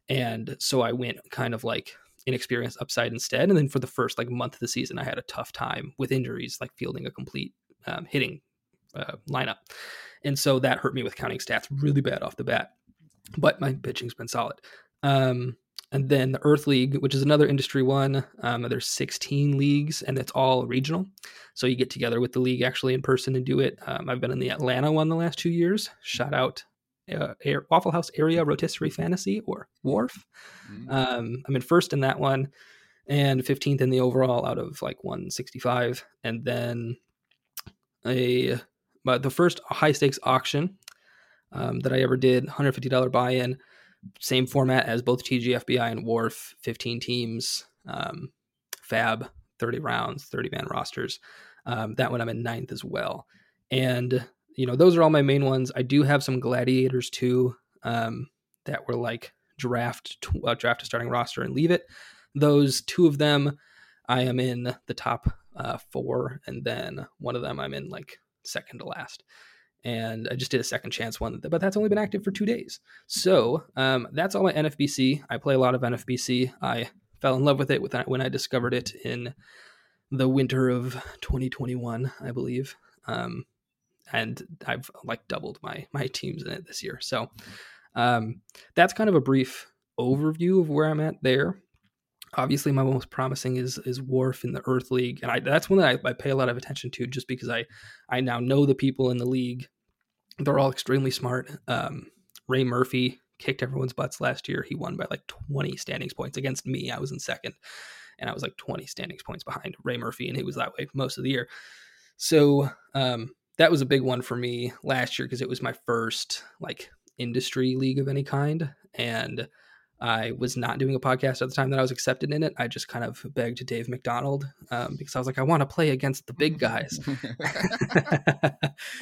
And so I went kind of like inexperienced upside instead. And then for the first like month of the season, I had a tough time with injuries, like fielding a complete um, hitting uh, lineup. And so that hurt me with counting stats really bad off the bat. But my pitching's been solid. Um, and then the Earth League, which is another industry one. Um, there's 16 leagues, and it's all regional. So you get together with the league actually in person and do it. Um, I've been in the Atlanta one the last two years. Shout out uh, Air, Waffle House Area Rotisserie Fantasy or WARF. Mm-hmm. Um, I'm in first in that one, and 15th in the overall out of like 165. And then a but the first high stakes auction um, that I ever did, $150 buy in, same format as both TGFBI and WARF, 15 teams, um, FAAB, 30 rounds, 30 man rosters. Um, that one I'm in ninth as well. And, you know, those are all my main ones. I do have some gladiators too um, that were like draft, uh, draft a starting roster and leave it. Those two of them, I am in the top uh, four, and then one of them I'm in like second to last. And I just did a second chance one, but that's only been active for two days. So um, that's all my NFBC. I play a lot of NFBC. I fell in love with it when I discovered it in the winter of 2021, I believe. Um, and I've like doubled my my teams in it this year. So um, that's kind of a brief overview of where I'm at there obviously my most promising is is WARF in the Earth League, and I, that's one that I, I, pay a lot of attention to just because I I now know the people in the league. They're all extremely smart. Um, Ray Murphy kicked everyone's butts last year. He won by like 20 standings points against me. I was in second, and I was like 20 standings points behind Ray Murphy, and he was that way most of the year. So um, that was a big one for me last year because it was my first like industry league of any kind, and I was not doing a podcast at the time that I was accepted in it. I just kind of begged Dave McDonald um, because I was like, I want to play against the big guys.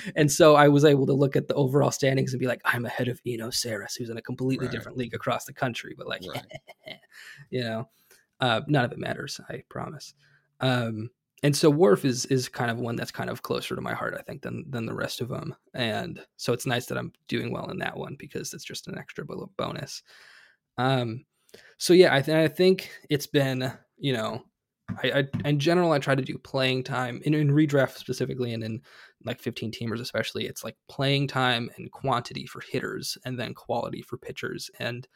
(laughs) and so I was able to look at the overall standings and be like, I'm ahead of Eno Sarris, who's in a completely right. different league across the country. But like, right. (laughs) you know, uh, none of it matters. I promise. Um, and so WARF is is kind of one that's kind of closer to my heart, I think, than than the rest of them. And so it's nice that I'm doing well in that one because it's just an extra bonus. Um, so yeah, I, th- I think it's been, you know, I, I, in general I try to do playing time in, in redraft specifically, and in like 15 teamers especially. It's like playing time and quantity for hitters, and then quality for pitchers. And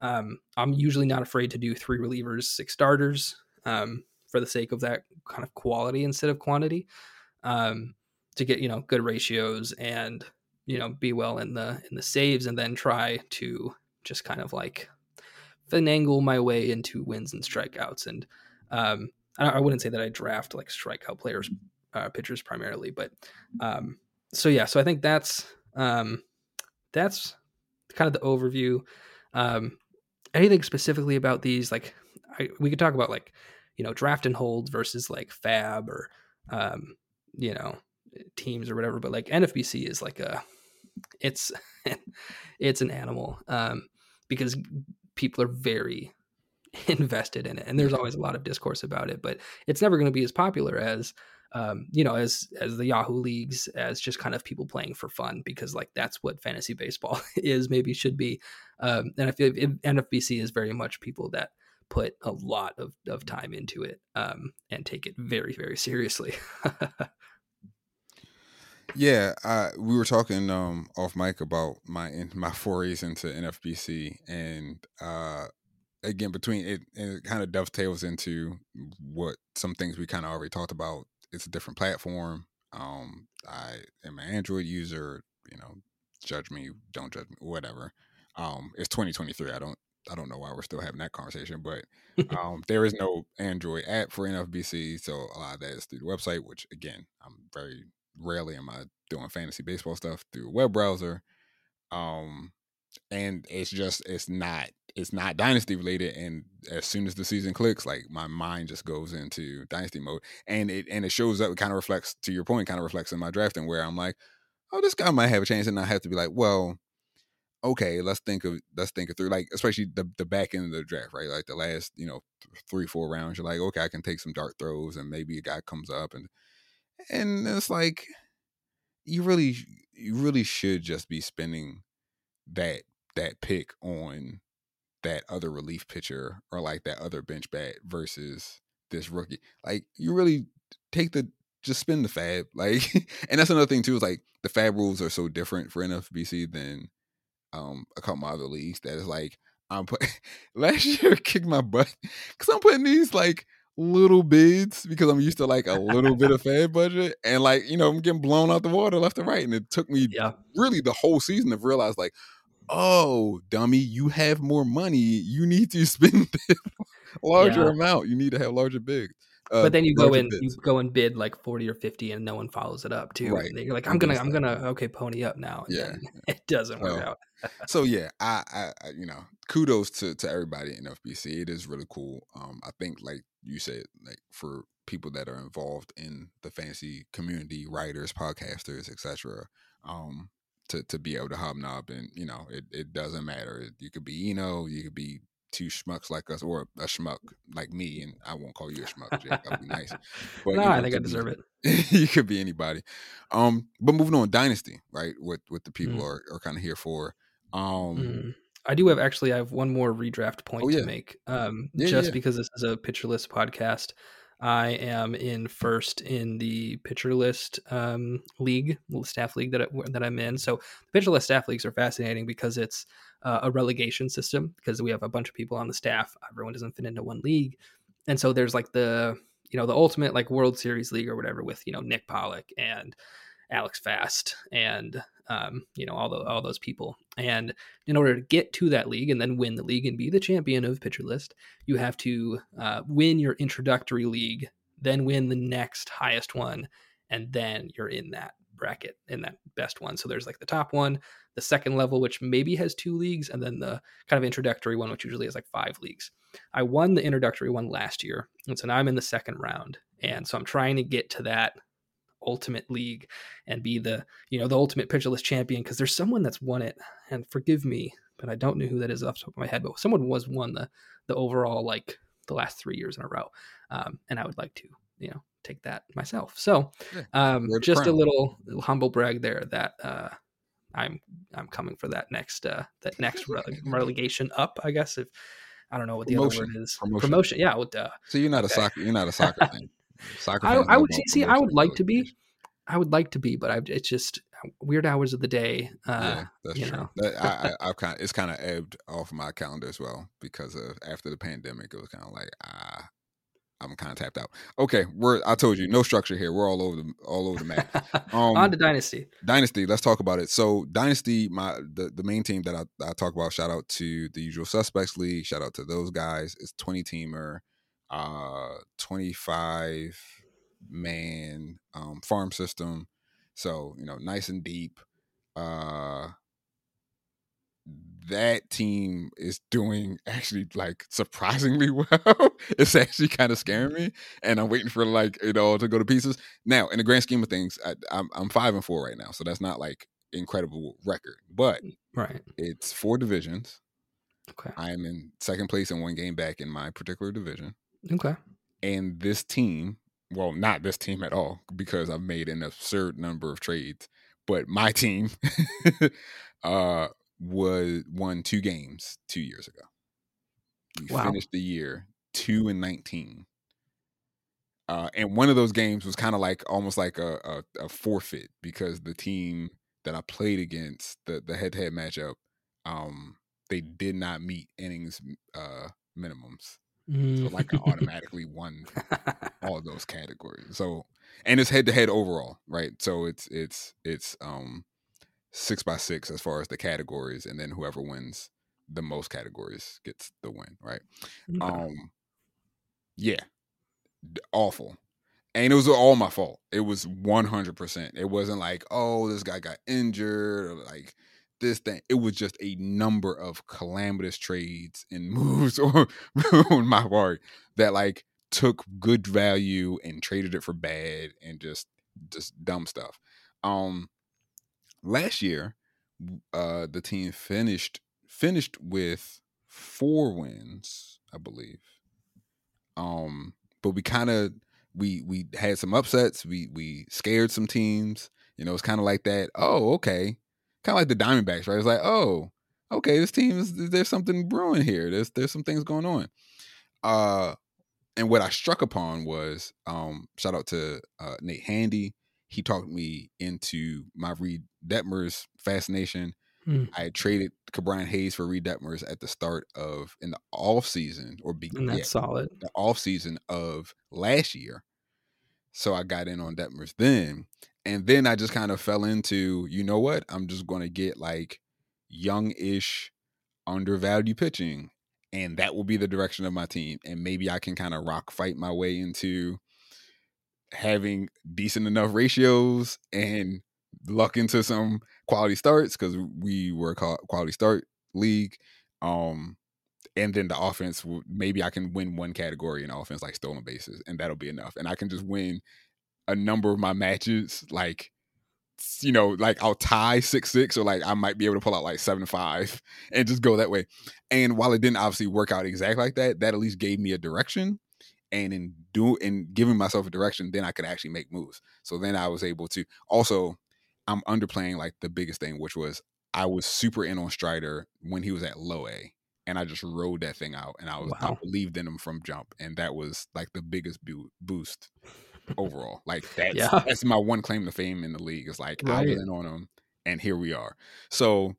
um, I'm usually not afraid to do three relievers, six starters, um, for the sake of that kind of quality instead of quantity, um, to get you know good ratios and you know be well in the in the saves, and then try to just kind of like finagle my way into wins and strikeouts. And um, I, I, wouldn't say that I draft like strikeout players, uh, pitchers primarily, but um, so yeah. So I think that's um, that's kind of the overview. Um, anything specifically about these? Like I, we could talk about like you know draft and hold versus like FAAB or um, you know teams or whatever. But like NFBC is like a it's (laughs) it's an animal um, because people are very (laughs) invested in it and there's always a lot of discourse about it but it's never going to be as popular as um, you know as as the yahoo leagues as just kind of people playing for fun because like that's what fantasy baseball (laughs) is maybe should be um, and i feel nfbc is very much people that put a lot of, of time into it um, and take it very very seriously (laughs)
Yeah, I, we were talking um, off mic about my my forays into NFBC, and uh, again between it, it kind of dovetails into what some things we kind of already talked about. It's a different platform. Um, I am an Android user. You know, judge me, don't judge me, whatever. Um, it's 2023. I don't I don't know why we're still having that conversation, but (laughs) um, there is no Android app for NFBC, so a lot of that is through the website. Which again, I'm very rarely am I doing fantasy baseball stuff through a web browser. Um, and it's just it's not it's not dynasty related and as soon as the season clicks like my mind just goes into dynasty mode and it and it shows up it kind of reflects to your point kind of reflects in my drafting where i'm like oh this guy might have a chance and i have to be like well okay, let's think of let's think it through. Like especially the the back end of the draft, right? Like the last you know three four rounds, you're like, okay, I can take some dart throws, and maybe a guy comes up, and and it's like you really you really should just be spending that that pick on that other relief pitcher or like that other bench bat versus this rookie. Like you really take the just spin the FAAB. Like (laughs) and that's another thing too, is like the FAAB rules are so different for NFBC than um a couple other leagues that is like I'm put (laughs) last year (laughs) kicked my butt because I'm putting these like little bids because I'm used to like a little bit of FAAB budget and like you know I'm getting blown out the water left and right and it took me yeah. really the whole season to realize like oh dummy you have more money you need to (laughs) spend a larger yeah. amount you need to have larger bids
uh, but then you go in, bids. you go and bid like forty or fifty, and no one follows it up too. Right. you're like, I'm gonna, I'm gonna, okay, pony up now. And yeah, (laughs) it doesn't work out.
so yeah, I, I, you know, kudos to to everybody in NFBC. It is really cool. Um, I think like you said, like for people that are involved in the fancy community, writers, podcasters, etc. Um, to to be able to hobnob and you know, it it doesn't matter. You could be Eno, you could be two schmucks like us, or a schmuck like me, and I won't call you a schmuck, Jake. That'd be nice. (laughs)
But, no, you know, I think I deserve
be, it. (laughs) you could be anybody. Um, but moving on, Dynasty, right? What what the people mm. are, are kind of here for. Um,
mm. I do have actually I have one more redraft point oh, yeah. to make. Um, yeah, just yeah. because this is a pitcher list podcast. I am in first in the pitcher list um, league, staff league that I, that I'm in. So the pitcher list staff leagues are fascinating because it's uh, a relegation system because we have a bunch of people on the staff. Everyone doesn't fit into one league, and so there's like the you know the ultimate like World Series league or whatever with you know Nick Pollack and Alex Fast and um, you know all the all those people. And in order to get to that league and then win the league and be the champion of pitcher list, you have to uh, win your introductory league, then win the next highest one, and then you're in that bracket in that best one. So there's like the top one, the second level, which maybe has two leagues, and then the kind of introductory one, which usually has like five leagues. I won the introductory one last year, and so now I'm in the second round, and so I'm trying to get to that ultimate league and be the you know the ultimate Pitcher List champion because there's someone that's won it, and forgive me, but I don't know who that is off the top of my head, but someone was won the the overall like the last three years in a row, um, and I would like to you know take that myself. So um, just a little, little, humble brag there that uh, I'm I'm coming for that next uh, that next (laughs) relegation up. I guess if I don't know what the Promotion. other word is. Promotion. Promotion. Yeah. Well, duh.
So you're not okay. a soccer. You're not a soccer (laughs) fan.
Soccer. I, I would see. see I would like to be. I would like to be, but I've, it's just weird hours of the day. Uh, yeah, that's you true. Know.
That, I, I, (laughs) have kind of, it's kind of ebbed off my calendar as well because of after the pandemic, it was kind of like ah, I'm kind of tapped out. Okay, we're I told you no structure here. We're all over the all over the map. (laughs)
Um, On to Dynasty.
Dynasty. Let's talk about it. So Dynasty, my the, the main team that I, I talk about. Shout out to the Usual Suspects League. Shout out to those guys. It's 20 teamer, uh, 25 man um, farm system. So you know, nice and deep. Uh, that team is doing actually like surprisingly (laughs) well. it's actually kind of scaring me, and I'm waiting for like it all to go to pieces. Now, in the grand scheme of things, I, I'm I'm five and four right now, so that's not like incredible record, but
mm, right,
it's four divisions. Okay, I am in second place and one game back in my particular division.
Okay,
and this team, well, not this team at all, because I've made an absurd number of trades, but my team, (laughs) uh was won two games two years ago. We wow. finished the year two and nineteen. Uh, and one of those games was kind of like almost like a, a, a, forfeit because the team that I played against the the head to head matchup, um, they did not meet innings uh, minimums. Mm. So like I (laughs) automatically won all of those categories. So and it's head to head overall, right? So it's it's it's um six by six as far as the categories, and then whoever wins the most categories gets the win, right? Okay. Um, yeah, awful. And it was all my fault. It was 100%. It wasn't like, oh, this guy got injured or like this thing. It was just a number of calamitous trades and (laughs) moves on, on my part that like took good value and traded it for bad and just just dumb stuff. Um last year uh, the team finished finished with four wins, I believe. Um, but we kind of we we had some upsets. We we scared some teams. You know, it's kind of like that. Oh, okay, kind of like the Diamondbacks, right? It's like, oh, okay, this team is there's something brewing here. There's there's some things going on. Uh, and what I struck upon was um, shout out to uh, Nate Handy. He talked me into my Reid Detmers fascination. Hmm. I had traded Ke'Bryan Hayes for Reid Detmers at the start of in the off season or be
and that's yeah, solid
the off season of last year. So I got in on Detmers then, and then I just kind of fell into you know what I'm just going to get like young-ish, undervalued pitching, and that will be the direction of my team. And maybe I can kind of rock fight my way into having decent enough ratios and luck into some quality starts because we were a quality start league. Um, and then the offense, maybe I can win one category in offense, like stolen bases, and that'll be enough. And I can just win a number of my matches, like you know, like I'll tie six six, or like I might be able to pull out like seven five and just go that way. And while it didn't obviously work out exactly like that, that at least gave me a direction. And in do in giving myself a direction, then I could actually make moves. So then I was able to also I'm underplaying like the biggest thing, which was I was super in on Strider when he was at low A. And I just rode that thing out, and I was wow. I believed in him from jump, and that was like the biggest boost overall. Like (laughs) that's yeah. that's my one claim to fame in the league. It's like right. I was in on him, and here we are. So,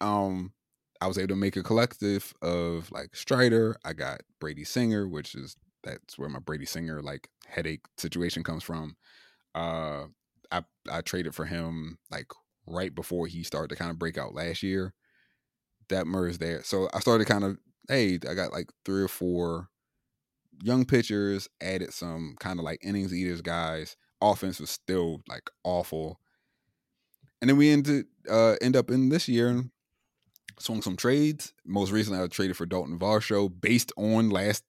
um, I was able to make a collective of like Strider. I got Brady Singer, which is that's where my Brady Singer like headache situation comes from. Uh, I I traded for him like right before he started to kind of break out last year. Detmers there, so I started kind of hey, I got like three or four young pitchers, added some kind of like innings eaters guys. Offense was still like awful. And then we ended uh end up in this year and swung some trades. Most recently I traded for Dalton Varsho based on last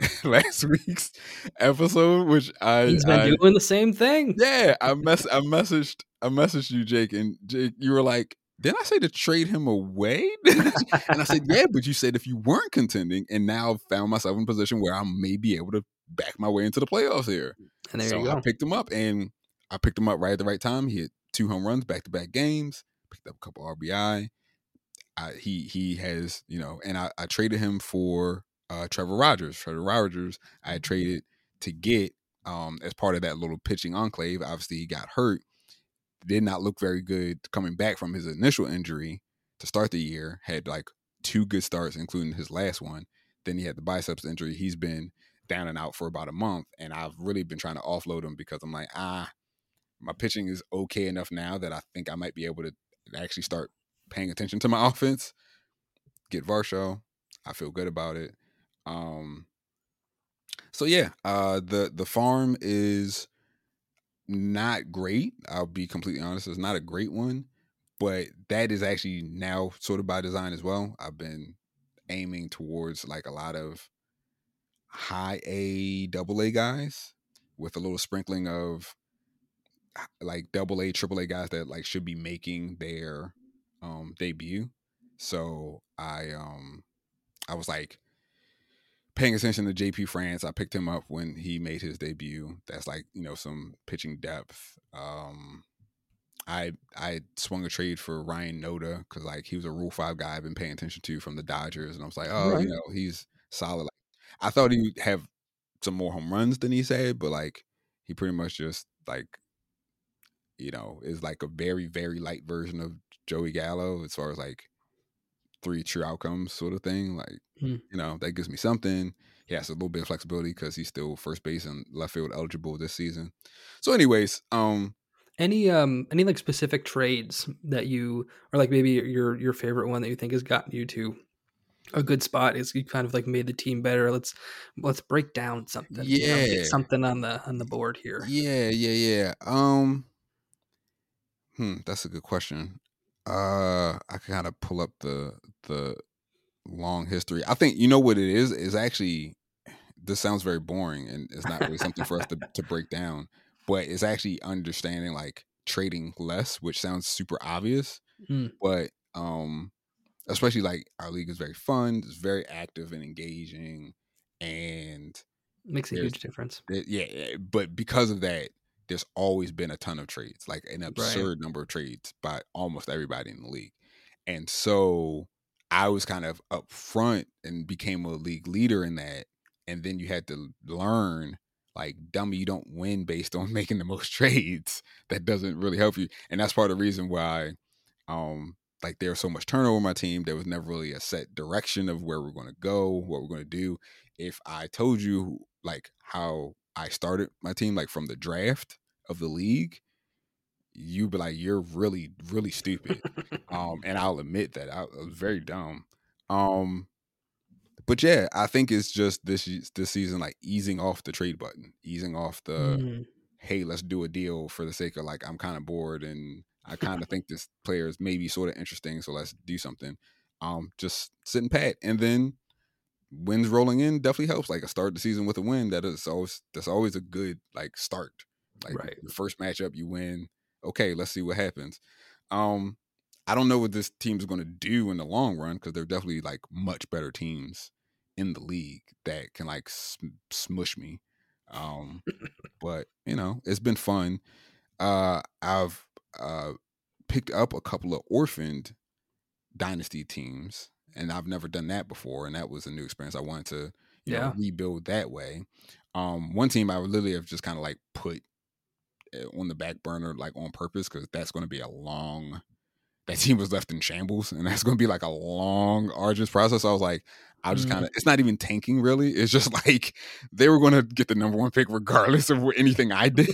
(laughs) last week's episode, which I
He's been
I,
doing the same thing.
Yeah. I mess I messaged I messaged you, Jake, and Jake, you were like, didn't I say to trade him away? (laughs) and I said, yeah, but you said if you weren't contending, and now I've found myself in a position where I may be able to back my way into the playoffs here.
And there so you go.
I picked him up, and I picked him up right at the right time. He hit two home runs back to back games, picked up a couple RBI. I, he he has you know, and I, I traded him for uh, Trevor Rogers. Trevor Rogers, I mm-hmm. traded to get um, as part of that little pitching enclave. Obviously, he got hurt did not look very good coming back from his initial injury to start the year. Had like two good starts, including his last one. Then he had the biceps injury. He's been down and out for about a month, and I've really been trying to offload him because I'm like, ah, my pitching is okay enough now that I think I might be able to actually start paying attention to my (laughs) offense. Get Varsho. I feel good about it. Um, so yeah, uh, the the farm is not great. I'll be completely honest. It's not a great one, but that is actually now sort of by design as well. I've been aiming towards like a lot of high A, double A guys with a little sprinkling of like double A, triple A guys that like should be making their um debut. So I um I was like paying attention to JP France, I picked him up when he made his debut. That's like you know some pitching depth. Um, I I swung a trade for Ryan Noda because like he was a Rule Five guy I've been paying attention to from the Dodgers, and I was like, oh, right. you know, he's solid. Like, I thought he'd have some more home runs than he said, but like he pretty much just like you know is like a very very light version of Joey Gallo as far as like three true outcomes sort of thing. Like, hmm. you know, that gives me something. He has a little bit of flexibility because he's still first base and left field eligible this season. So, anyways, um,
any um any like specific trades that you or like maybe your your favorite one that you think has gotten you to a good spot is you kind of like made the team better. Let's let's break down something.
Yeah,
you know, something on the on the board here.
Yeah, yeah, yeah. Um, hmm, that's a good question. Uh, I can kind of pull up the the long history. I think you know what it is. Is actually this sounds very boring, and it's not really something for us to to break down. But it's actually understanding like trading less, which sounds super obvious. Mm. But um, especially like our league is very fun, it's very active and engaging, and
makes a huge difference.
yeah, but because of that, there's always been a ton of trades, like an absurd right. number of trades by almost everybody in the league. And so I was kind of up front and became a league leader in that. And then you had to learn like dummy, you don't win based on (laughs) making the most trades. That doesn't really help you. And that's part of the reason why um like there was so much turnover my team. There was never really a set direction of where we're gonna go, what we're gonna do. If I told you like how I started my team, like from the draft of the league, you'd be like, you're really, really stupid. (laughs) um, and I'll admit that I, was very dumb. Um, but yeah, I think it's just this this season like easing off the trade button, easing off the mm. hey, let's do a deal for the sake of like I'm kind of bored and I kind of think this player is maybe sort of interesting, so let's do something. Um, just sitting pat, and then wins rolling in definitely helps. Like a start the season with a win, that is always that's always a good like start. Like right. the first matchup you win, okay, let's see what happens. Um, I don't know what this team is going to do in the long run because they're definitely like much better teams in the league that can like sm- smush me. Um, (laughs) but you know, it's been fun. Uh, I've uh, picked up a couple of orphaned dynasty teams, and I've never done that before, and that was a new experience. I wanted to, you yeah. know, rebuild that way. Um, one team I would literally have just kind of like put on the back burner, like on purpose, because that's going to be a long. (laughs) That team was left in shambles, and that's going to be like a long, arduous process. I was like, I'll just mm. kind of. It's not even tanking, really. It's just (laughs) like they were going to get the number one pick regardless of anything I (laughs) did.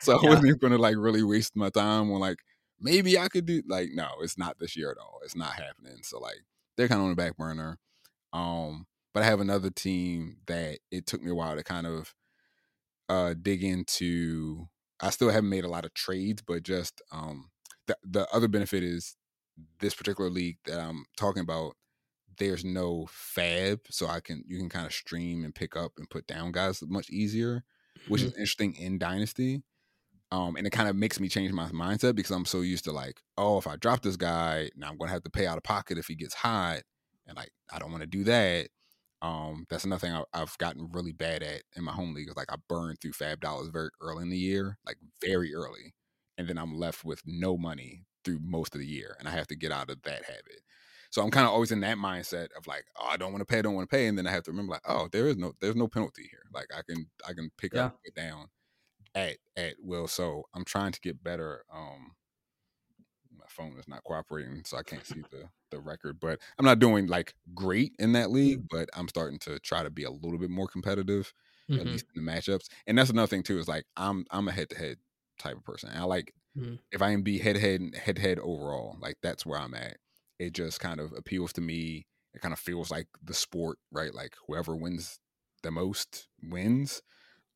so I wasn't even going to like really waste my time on like maybe I could do like no, it's not this year at all. It's not happening. So like they're kind of on the back burner. Um, but I have another team that it took me a while to kind of uh dig into. I still haven't made a lot of trades, but just um the the other benefit is this particular league that I'm talking about there's no FAAB, so I can you can kind of stream and pick up and put down guys much easier, which mm-hmm. is interesting in Dynasty. Um, and it kind of makes me change my mindset because I'm so used to like, oh, if I drop this guy, now I'm gonna have to pay out of pocket if he gets hot, and like I don't want to do that. Um, that's another thing I, have gotten really bad at in my home league is like I burn through FAAB dollars very early in the year, like very early, and then I'm left with no money through most of the year, and I have to get out of that habit. So I'm kind of always in that mindset of like, oh, I don't want to pay, I don't want to pay, and then I have to remember like, oh, there is no, there's no penalty here. Like I can, I can pick yeah. up, it down at at will. So I'm trying to get better. Um, phone is not cooperating, so I can't see the the record. But I'm not doing like great in that league, mm-hmm. but I'm starting to try to be a little bit more competitive, mm-hmm. at least in the matchups. And that's another thing too is like I'm I'm a head to head type of person. I like mm-hmm. if I can be head head head head overall, like that's where I'm at. It just kind of appeals to me. It kind of feels like the sport, right? Like whoever wins the most wins.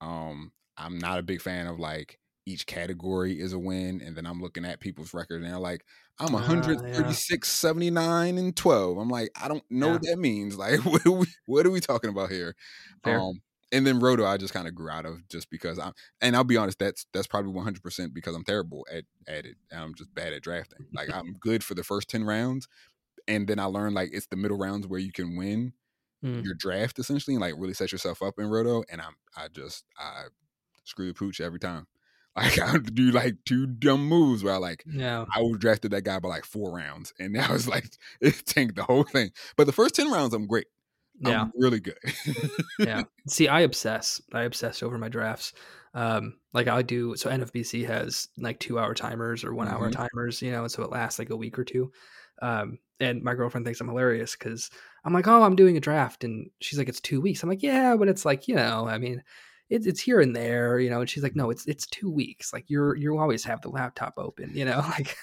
Um, I'm not a big fan of like each category is a win, and then I'm looking at people's record and they're like, I'm 136, uh, yeah. 79, and 12. I'm like, I don't know yeah. what that means. (laughs) Like, what are we, what are we talking about here? Fair. Um, and then Roto, I just kind of grew out of just because I'm, and I'll be honest, that's that's probably 100 percent because I'm terrible at at it. I'm just bad at drafting. (laughs) Like I'm good for the first 10 rounds, and then I learned like it's the middle rounds where you can win mm. your draft essentially, and like really set yourself up in Roto. And I'm I just I screw the pooch every time. Like (laughs) I do like two dumb moves where I like yeah. I was drafted that guy by like four rounds, and now it's like (laughs) it tanked the whole thing. But the first ten rounds, I'm great. Yeah, I'm really good.
yeah. (laughs) See, I obsess. I obsess over my drafts. Um, like I do. So NFBC has like two hour timers or one hour mm-hmm. timers, you know, and so it lasts like a week or two. Um, and my girlfriend thinks I'm hilarious because I'm like, oh, I'm doing a draft, and she's like, it's two weeks. I'm like, yeah, but it's like, you know, I mean, it's it's here and there, you know. And she's like, no, it's it's two weeks. Like you're you always have the laptop open, you know. (laughs) Like,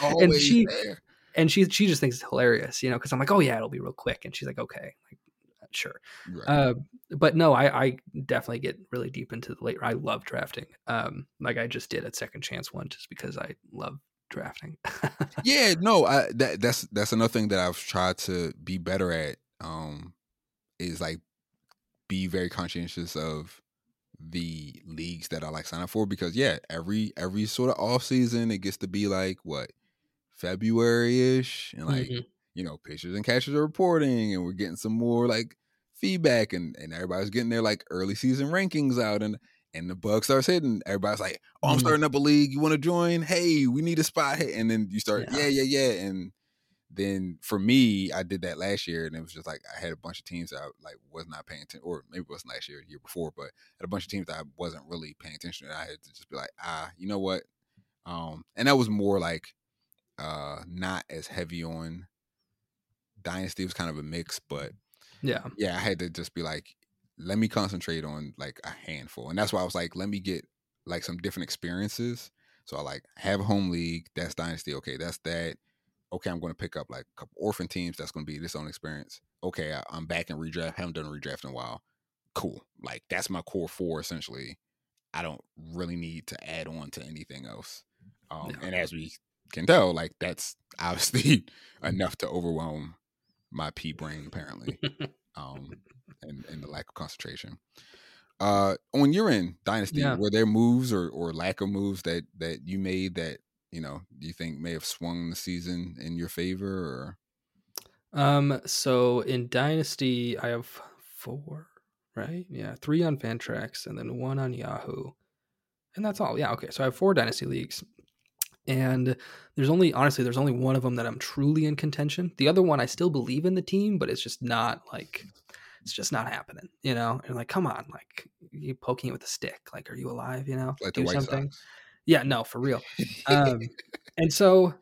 and she there. and she she just thinks it's hilarious, you know, because I'm like, oh yeah, it'll be real quick, and she's like, okay, like uh, sure. Right. Uh, but no, I, I definitely get really deep into the late. I love drafting. Um, like I just did a second chance one just because I love drafting.
yeah, (laughs) no, I that that's that's another thing that I've tried to be better at. Um, is like be very conscientious of the leagues that I like sign up for because yeah, every every sort of off season it gets to be like what February ish, and like mm-hmm. you know, pitchers and catchers are reporting, and we're getting some more like feedback, and and everybody's getting their like early season rankings out, and and the bug starts hitting. Everybody's like, "Oh, I'm mm-hmm. starting up a league. You want to join? Hey, we need a spot." And then you start, yeah, yeah, yeah, yeah. and then for me, I did that last year, and it was just like I had a bunch of teams that I like was not paying attention, or maybe it wasn't last year, the year before, but had a bunch of teams that I wasn't really paying attention. to. I had to just be like, ah, you know what? Um, and that was more like uh not as heavy on dynasty. It was kind of a mix, but
yeah,
yeah, I had to just be like, let me concentrate on like a handful, and that's why I was like, let me get like some different experiences. So I like have a home league. That's dynasty. Okay, that's that okay, I'm going to pick up like a couple orphan teams. That's going to be this own experience. Okay, I, am back in redraft. Haven't done redraft in a while. Cool. Like that's my core four essentially. I don't really need to add on to anything else. Um, no. And as we can tell, like that's (laughs) obviously enough to overwhelm my pea brain apparently, um, (laughs) and, and the lack of concentration. Uh, when you're in Dynasty, yeah. were there moves or, or lack of moves that that you made that you know, do you think may have swung the season in your favor
or? Um, so in Dynasty, I have four, right? Yeah, three on Fantrax and then one on Yahoo. And that's all. Yeah, okay. So I have four Dynasty leagues. And there's only, honestly, there's only one of them that I'm truly in contention. The other one, I still believe in the team, but it's just not like, it's just not happening, you know? And like, come on, like, you poking it with a stick. Like, are you alive, you know?
Like Do something. Sox.
Yeah, no, for real. Um, and so,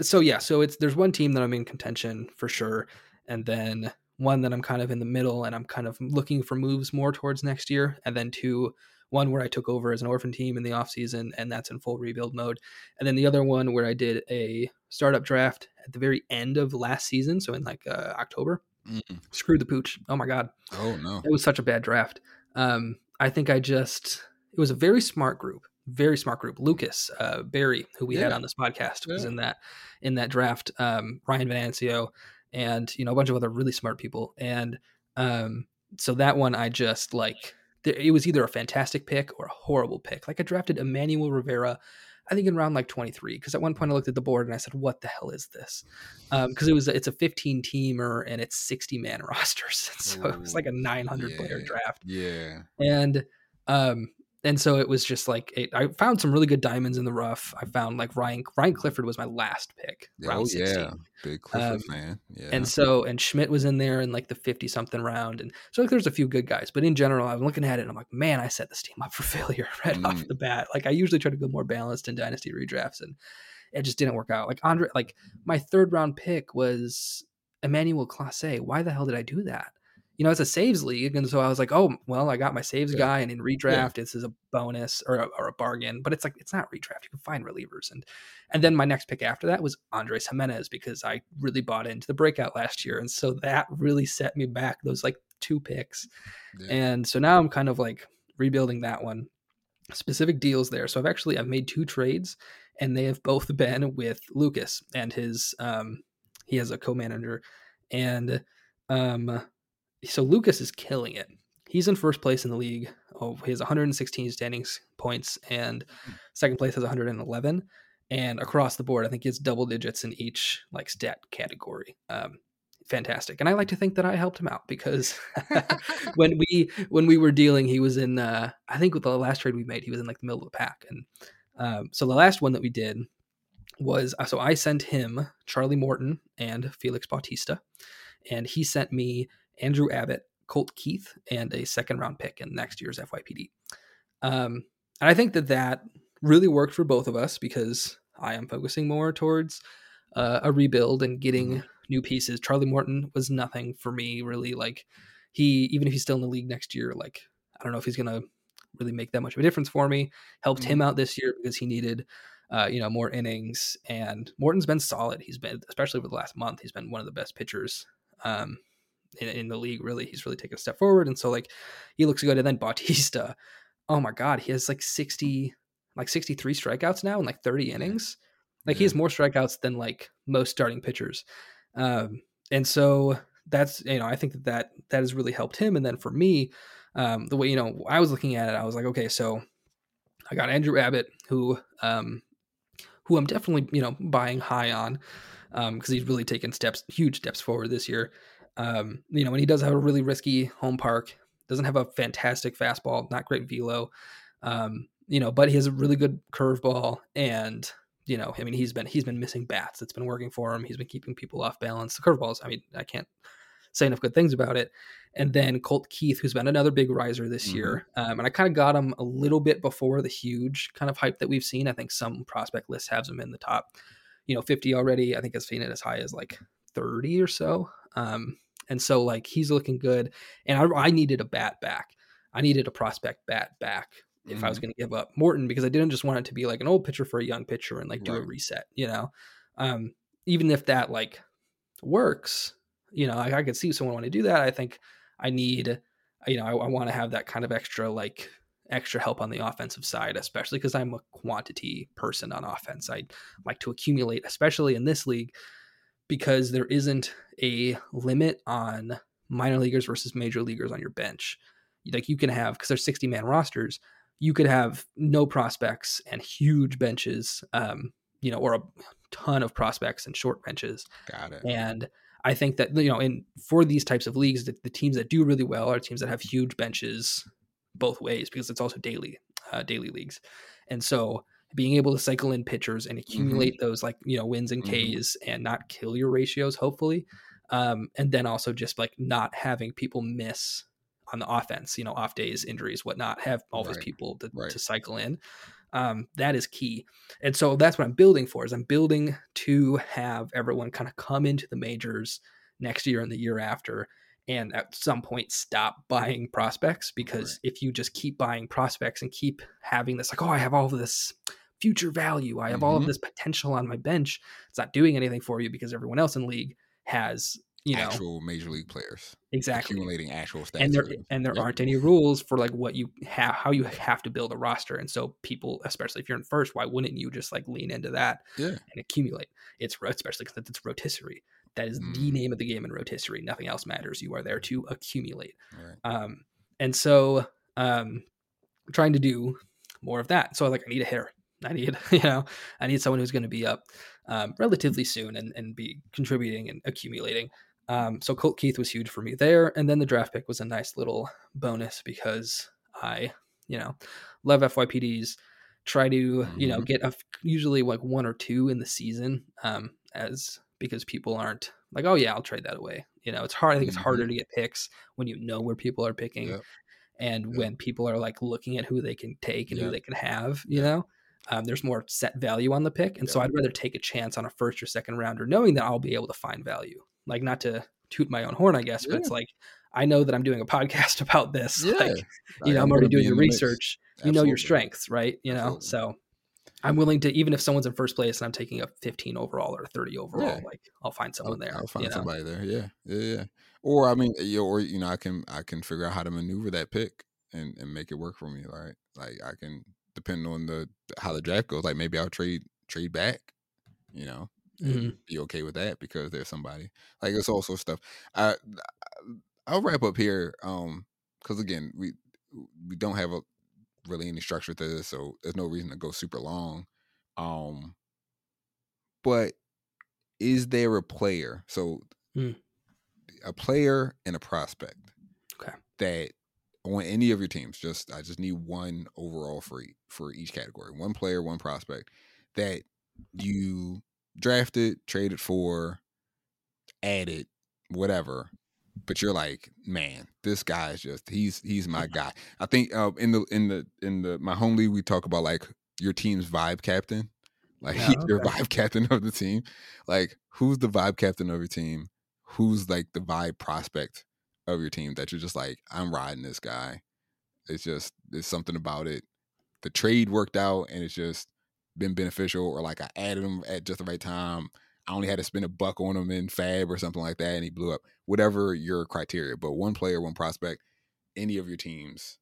so yeah, so it's there's one team that I'm in contention for sure, and then one that I'm kind of in the middle, and I'm kind of looking for moves more towards next year, and then two, one where I took over as an orphan team in the off season, and that's in full rebuild mode, and then the other one where I did a startup draft at the very end of last season, so in like uh, October. Mm. Screwed the pooch. Oh my god.
Oh no.
It was such a bad draft. Um, I think I just it was a very smart group very smart group. Lucas uh, Barry, who we yeah. had on this podcast, yeah. was in that in that draft. Um, Ryan Venancio, and you know a bunch of other really smart people. And um, so that one, I just like it was either a fantastic pick or a horrible pick. Like I drafted Emmanuel Rivera. I think in round like 23 because at one point I looked at the board and I said what the hell is this because um, it was it's a 15 teamer and it's 60 man (laughs) rosters so Ooh, it was like a 900
yeah,
player draft
yeah
and um and so it was just like it, I found some really good diamonds in the rough. I found like Ryan Ryan Clifford was my last pick.
Oh yeah, big Clifford um, fan. Yeah,
and so and Schmidt was in there in like the fifty something round, and so like there's a few good guys. But in general, I'm looking at it and I'm like, man, I set this team up (laughs) for failure right mm. off the bat. Like I usually try to go more balanced in dynasty redrafts, and it just didn't work out. Like Andre, like my third round pick was Emmanuel Clase. Why the hell did I do that? You know, it's a saves league. And so I was like, oh, well, I got my saves yeah. guy. And in redraft, yeah. this is a bonus or a, or a bargain, but it's like, it's not redraft. You can find relievers. And, and then my next pick after that was Andres Gimenez because I really bought into the breakout last year. And so that really set me back those like two picks. Yeah. And so now I'm kind of like rebuilding that one specific deals there. So I've actually, I've made two trades and they have both (laughs) been with Lucas and his, um, he has a co-manager and, um, so Lucas is killing it. He's in first place in the league. Oh, he has 116 standings points, and second place has 111. And across the board, I think he has double digits in each like stat category. Um, fantastic, and I like to think that I helped him out because (laughs) when we when we were dealing, he was in. Uh, I think with the last trade we made, he was in like the middle of the pack, and um, so the last one that we did was uh, so I sent him Charlie Morton and Felix Bautista, and he sent me Andrew Abbott, Colt Keith, and a second round pick in next year's FYPD. Um, and I think that that really worked for both of us because I am focusing more towards uh, a rebuild and getting mm-hmm. new pieces. Charlie Morton was nothing for me really. Like he, even if he's still in the league next year, like I don't know if he's gonna really make that much of a difference for me. Helped mm-hmm. him out this year because he needed, uh, you know, more innings. And Morton's been solid. He's been, especially over the last month, he's been one of the best pitchers um, in, in, the league. Really, he's really taken a step forward, and so like he looks good. And then Bautista, oh my god, he has like sixty, like sixty three strikeouts now in like thirty innings. Like yeah. he has more strikeouts than like most starting pitchers, um, and so that's you know I think that that that has really helped him. And then for me, um, the way you know I was looking at it, I was like, okay, so I got Andrew Abbott who um, who I'm definitely you know buying high on because um, he's really taken steps, huge steps forward this year. Um, you know, and he does have a really risky home park. Doesn't have a fantastic fastball, not great velo. Um, you know, but he has a really good curveball, and you know, I mean, he's been he's been missing bats. It's been working for him. He's been keeping people off balance. The curveballs, I mean, I can't say enough good things about it. And then Colt Keith, who's been another big riser this mm-hmm. year, um, and I kind of got him a little bit before the huge kind of hype that we've seen. I think some prospect lists have him in the top, you know, 50 already. I think I've seen it as high as like 30 or so. Um, and so like he's looking good. And I, I needed a bat back. I needed a prospect bat back if mm-hmm. I was mm-hmm. going to give up Morton because I didn't just want it to be like an old pitcher for a young pitcher and like do right. a reset, you know. Um, even if that like works, you know, I, I could see someone want to do that. I think I need, you know, I, I want to have that kind of extra like extra help on the offensive side, especially because I'm a quantity person on offense. I like to accumulate, especially in this league because there isn't a limit on minor leaguers versus major leaguers on your bench. Like you can have because there's 60 man rosters, you could have no prospects and huge benches, um, you know, or a ton of prospects and short benches.
Got it.
And I think that you know, in for these types of leagues, the, the teams that do really well are teams that have huge benches both ways because it's also daily, uh, daily leagues, and so being able to cycle in pitchers and mm-hmm. accumulate mm-hmm. those like you know wins and mm-hmm. Ks and not kill your ratios hopefully um, and then also just like not having people miss on the offense you know off days injuries whatnot have all right. these people to, right. to cycle in um, that is key and so that's what i'm building for is i'm building to have everyone kind of come into the majors next year and the year after and at some point stop buying prospects because right. if you just keep buying prospects and keep having this like oh i have all of this future value. I have mm-hmm. all of mm-hmm. this potential on my bench. It's not doing anything for you because everyone else in league has you know
actual major league players
exactly
accumulating actual stats
and there and there yep. aren't any rules for like what you have how you have to build a roster and so people especially if you're in first why wouldn't you just like lean into that
yeah.
and accumulate it's especially because it's rotisserie that is mm. the name of the game in rotisserie nothing else matters you are there to accumulate right. um and so um trying to do more of that so I like i need a hitter I need, (laughs) you know, I need someone who's going to be up um, relatively soon and, and be contributing and accumulating. Um, so Colt Keith was huge for me there. And then the draft pick was a nice little bonus because I, you know, love FYPDs, try to, you know, mm-hmm. get a, usually like one or two in the season um, as because people aren't like, oh yeah, I'll trade that away. You know, it's hard. I think it's harder mm-hmm. to get picks when you know where people are picking. Yep. And yep. when people are like looking at who they can take and yep. who they can have, you know, um, there's more set value on the pick. And yeah. so I'd rather take a chance on a first or second rounder, knowing that I'll be able to find value. Like, not to toot my own horn, I guess, yeah. but it's like, I know that I'm doing a podcast (laughs) about this. Yeah. Like, you know, I'm already doing the research. You know your strengths, right? You know, Absolutely. so I'm willing to, even if someone's in first place and I'm taking a 15 overall or 30 overall, yeah. like I'll find someone
I'll,
there.
I'll find somebody know? there. Yeah. Yeah. Yeah. Or, I mean, or, you know, I can, I can figure out how to maneuver that pick and, and make it work for me. Right. Like I can, depending on the how the draft goes. Like maybe I'll trade trade back, you know, mm-hmm. be okay with that because there's somebody like it's also stuff. I I'll wrap up here, um, because again we we don't have a really any structure to this, so there's no reason to go super long. Um, but is there a player? So mm. a player and a prospect.
Okay.
That on any of your teams. Just I just need one overall for for each category. One player, one prospect that you drafted, traded for, added, whatever. But you're like, man, this guy is just he's he's my guy. I think uh, in the in the in the my home league we talk about like your team's vibe captain. Like (laughs) yeah, okay. your vibe captain of the team. Like who's the vibe captain of your team? Who's like the vibe prospect of your team that you're just like, I'm riding this guy. It's just there's something about it. The trade worked out and it's just been beneficial, or like I added him at just the right time. I only had to spend a buck on him in FAAB or something like that, and he blew up. Whatever your criteria, but one player, one prospect, any of your teams.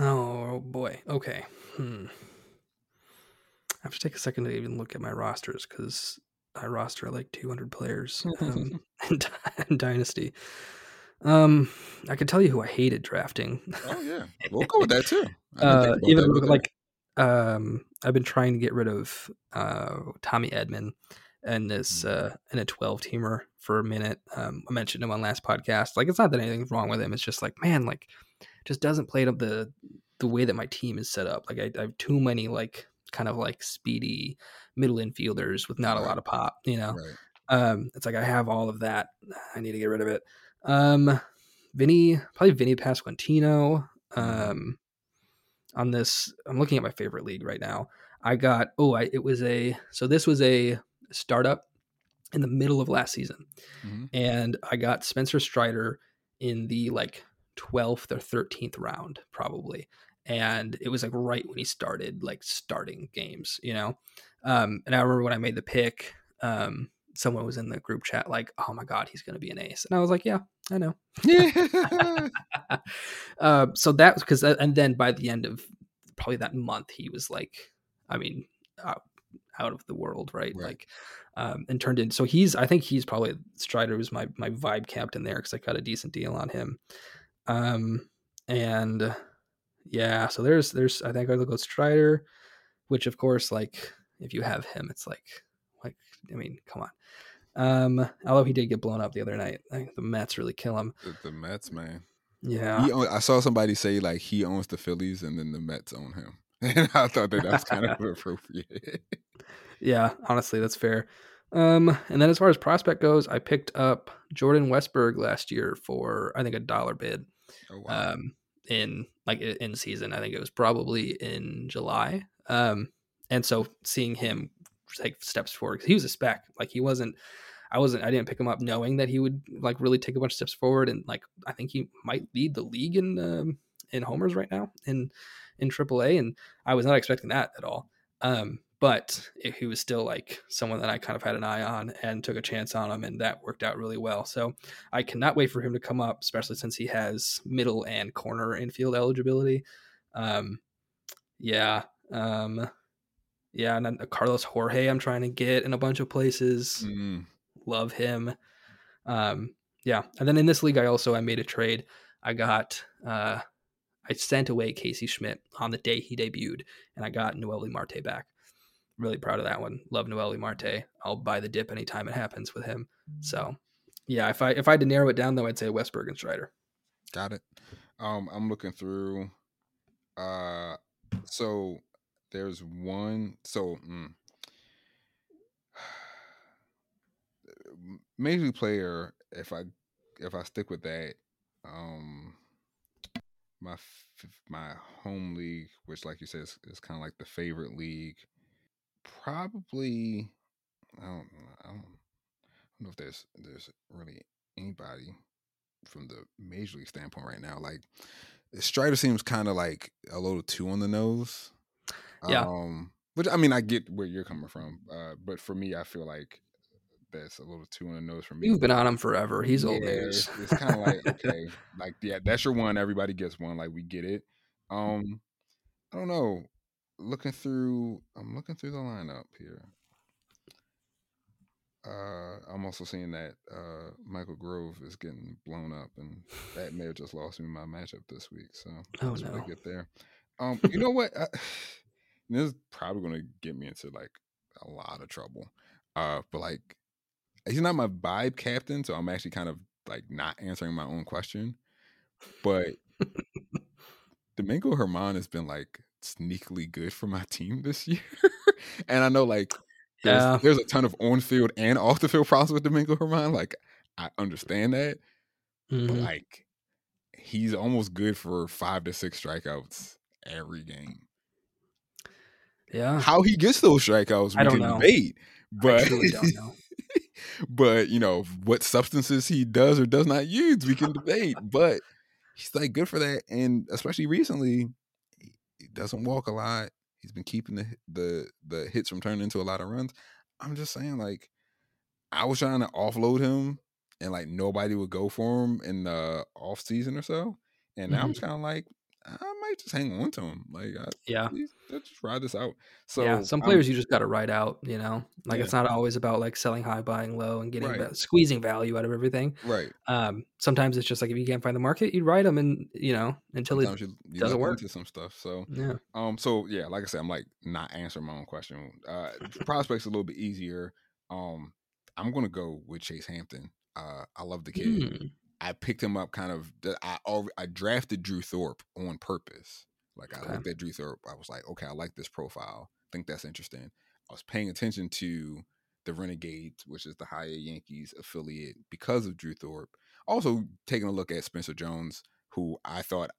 Oh boy. Okay. Hmm. I have to take a second to even look at my rosters because I roster like 200 players um, (laughs) (laughs) in, in, Dynasty. Um, I could tell you who I hated drafting.
Oh yeah, (laughs) we'll go with that too.
Uh, even that like um, I've been trying to get rid of uh, Tommy Edman and this mm. uh, in a 12 teamer for a minute. Um, I mentioned him on last podcast. Like, it's not that anything's wrong with him. It's just like, man, like, just doesn't play up the the way that my team is set up. Like, I, I have too many like kind of like speedy middle infielders with not right. a lot of pop. You know, right. um, it's like I have all of that. I need to get rid of it. Um, Vinny, probably Vinny Pasquantino. Mm-hmm. Um, on this, I'm looking at my favorite league right now. I got oh, I, it was a so this was a startup in the middle of last season, mm-hmm. and I got Spencer Strider in the like 12th or 13th round probably and it was like right when he started like starting games you know um and i remember when i made the pick um someone was in the group chat like oh my god he's gonna be an ace. And i was like yeah i know. Uh, (laughs) (laughs) so that was because uh, and then by the end of probably that month he was like i mean out, out of the world right, right. like um, and turned in so he's i think he's probably strider was my my vibe captain there because i got a decent deal on him. Um and yeah, so there's there's I think I look at Strider, which of course like if you have him, it's like like I mean, come on. Um, although he did get blown up the other night, I think the Mets really kill him.
The, the Mets, man.
Yeah,
he, I saw somebody say like he owns the Phillies and then the Mets own him, (laughs) and I thought that that's kind of (laughs) appropriate.
yeah, honestly, that's fair. Um, and then as far as prospect goes, I picked up Jordan Westburg last year for I think a dollar bid. Oh, wow. Um, in like in season. I think it was probably in July. Um, and so seeing him take steps forward, he was a spec. Like he wasn't. I wasn't. I didn't pick him up knowing that he would like really take a bunch of steps forward, and like I think he might lead the league in um, in homers right now in in AAA, and I was not expecting that at all. Um, but he was still like someone that I kind of had an eye on and took a chance on him, and that worked out really well. So I cannot wait for him to come up, especially since he has middle and corner infield eligibility. Um, yeah, um, yeah, and then Carlos Jorge, I'm trying to get in a bunch of places. Mm. Love him. Um, yeah, and then in this league, I also I made a trade. I got uh, I sent away Casey Schmidt on the day he debuted, and I got Noelvi Marte back really proud of that one. Love Noelvi Marte. I'll buy the dip anytime it happens with him. So yeah, if I if I had to narrow it down though, I'd say Westburg and Strider.
Got it. Um, I'm looking through. Uh, so there's one. So mm, (sighs) major player. If I if I stick with that, um, my my home league, which like you said is, is kind of like the favorite league probably I don't, I don't know if there's there's really anybody from the major league standpoint right now. Like Strider seems kind of like a little too on the nose.
Yeah.
Um, which I mean, I get where you're coming from, uh, but for me, I feel like that's a little too on the nose for me.
You've been on him forever. He's yeah, old.
It's, it's kind of like (laughs) okay, like yeah, that's your one. Everybody gets one. Like we get it. Um, I don't know looking through I'm looking through the lineup here. Uh, I'm also seeing that uh, Michael Grove is getting blown up, and that may have just lost me my matchup this week. So
oh, that's no.
get there. Um, you know what? I, (sighs) (laughs) this is probably going to get me into like a lot of trouble. Uh, but like, he's not my vibe captain, so I'm actually kind of like not answering my own question. But (laughs) Domingo German has been like sneakily good for my team this (laughs) year. and I know like there's, yeah. there's a ton of on field and off the field problems with Domingo German. Like I understand that. Mm-hmm. But like he's almost good for five to six strikeouts every game.
Yeah.
How he gets those strikeouts, we can know. debate. But (laughs) but you know, what substances he does or does not use, we can debate. (laughs) But he's like good for that. And especially recently, he doesn't walk a lot. He's been keeping the the the hits from turning into a lot of runs. I'm just saying, like, I was trying to offload him, and like nobody would go for him in the off season or so. And now mm-hmm. I'm just kind of like, I might just hang on to him. Like, I,
yeah,
let's just ride this out. So
yeah, some players I'm, you just got to ride out. You know, like yeah. it's not always about like selling high, buying low, and getting right. squeezing value out of everything.
Right.
Um. Sometimes it's just like if you can't find the market, you ride them, and you know until sometimes it you, you doesn't work.
Into some stuff. So
yeah.
Um. So yeah, like I said, I'm like not answering my own question. Uh, (laughs) prospects a little bit easier. Um. I'm gonna go with Chase Hampton. Uh, I love the kid. Mm. I picked him up kind of. I I drafted Drew Thorpe on purpose. Like okay. I looked at Drew Thorpe. I was like, okay, I like this profile. I think that's interesting. I was paying attention to the Renegades, which is the high Yankees affiliate, because of Drew Thorpe. Also taking a look at Spencer Jones, who I thought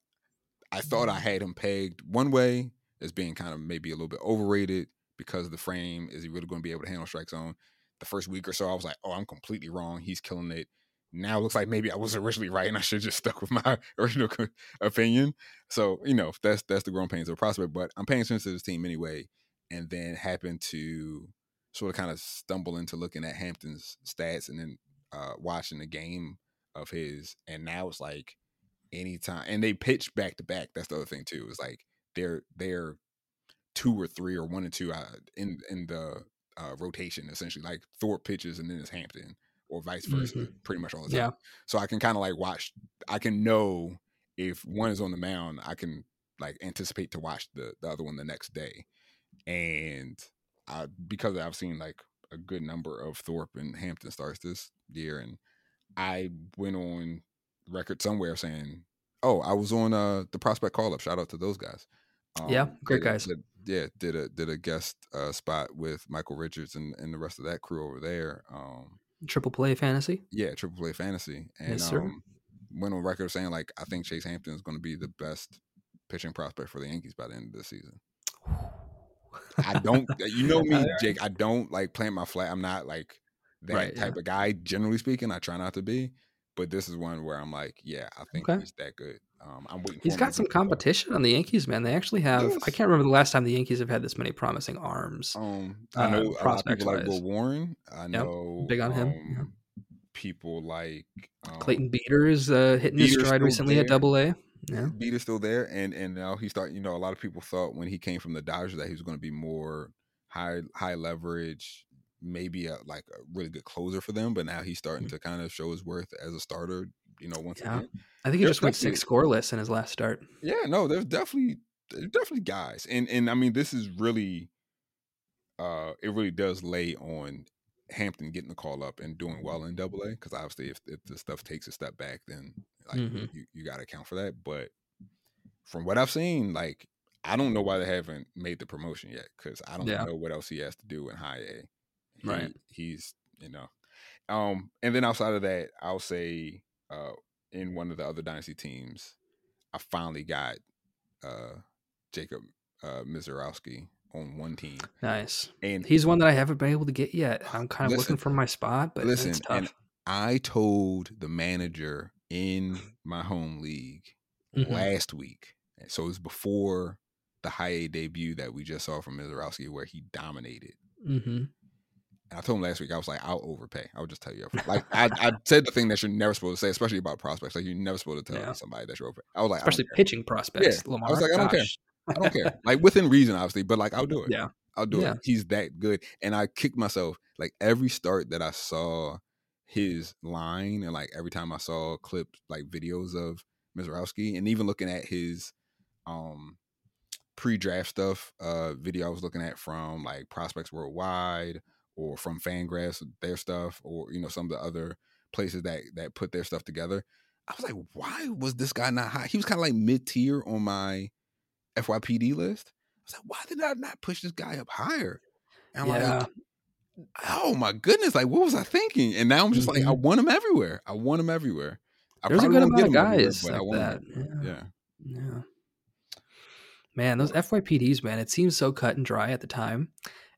I thought I mm-hmm. had him pegged one way as being kind of maybe a little bit overrated because of the frame. Is he really going to be able to handle strike zone? The first week or so, I was like, oh, I'm completely wrong. He's killing it now it looks like maybe I was originally right and I should just stuck with (laughs) my original opinion. So, you know, that's that's the growing pains of the prospect. But I'm paying attention to this team anyway, and then happened to sort of kind of stumble into looking at Hampton's stats and then uh, watching the game of his. And now it's like anytime and they pitch back to back. That's the other thing too. It's like they're they're two or three or one and two uh, in in the uh, rotation essentially. Like Thorpe pitches and then it's Hampton or vice versa, mm-hmm. pretty much all the time. Yeah. So I can kind of like watch. I can know if one is on the mound, I can like anticipate to watch the the other one the next day, and I because I've seen like a good number of Thorpe and Hampton starts this year, and I went on record somewhere saying, "Oh, I was on uh the prospect call up. Shout out to those guys."
Um, yeah, great guys.
Did, yeah, did a did a guest uh, spot with Michael Richards and, and the rest of that crew over there. Um,
Triple play fantasy.
Yeah, triple play fantasy. And yes, sir. Um, went on record saying like I think Chase Hampton is going to be the best pitching prospect for the Yankees by the end of the season. I don't, (laughs) you know me, Jake. I don't like plant my flag. I'm not like that right, type yeah. of guy. Generally speaking, I try not to be. But this is one where I'm like, yeah, I think okay. he's that good. Um, I'm waiting.
He's got some competition on the Yankees, man. They actually have. Yes. I can't remember the last time the Yankees have had this many promising arms.
Um, I uh, know uh, a lot of people like Will Warren. I know
yep. big on him.
Um, yeah. People like
um, Clayton Beeter's uh, hitting his stride recently there. at Double A. Yeah,
Beeter's still there, and and now he start. You know, a lot of people thought when he came from the Dodgers that he was going to be more high high leverage, maybe a, like a really good closer for them. But now he's starting mm-hmm. to kind of show his worth as a starter. You know, once yeah. again,
I think he just went six scoreless in his last start.
Yeah, no, there's definitely there's definitely guys, and and I mean this is really, uh, it really does lay on Hampton getting the call up and doing well in Double A because obviously if, if the stuff takes a step back, then like mm-hmm. you you got to account for that. But from what I've seen, like I don't know why they haven't made the promotion yet because I don't yeah. know what else he has to do in high A.
He, right,
he's you know, um, and then outside of that, I'll say uh, in one of the other dynasty teams, I finally got uh, Jacob uh, Misiorowski on one team.
Nice. And he's one that I haven't been able to get yet. I'm kind of listen, looking for my spot, but listen, it's tough.
I told the manager in my home league mm-hmm. last week. So it was before the high A debut that we just saw from Misiorowski where he dominated.
Mm-hmm.
I told him last week, I was like, I'll overpay. I would just tell you. Like, I, I (laughs) said the thing that you're never supposed to say, especially about prospects. Like, you're never supposed to tell yeah. somebody that you're overpay. I was like,
especially pitching prospects.
Yeah. Lamar, I was like, I don't gosh. care. I don't care. (laughs) Like, within reason, obviously, but like, I'll do it.
Yeah.
I'll do yeah. it. He's that good. And I kicked myself. Like, every start that I saw his line, and like every time I saw clips, like videos of Misiorowski, and even looking at his, um, pre-draft stuff uh video I was looking at from like prospects worldwide or from Fangraphs, their stuff, or you know some of the other places that that put their stuff together. I was like, why was this guy not high? He was kind of like mid tier on my FYPD list. I was like, why did I not push this guy up higher? And I'm yeah. like, oh my goodness, like what was I thinking? And now I'm just mm-hmm. like, I mm-hmm. want him everywhere. I want him everywhere.
I There's a good amount of guys like that. Yeah.
yeah.
yeah. Man, those FYPDs, man, it seems so cut and dry at the time.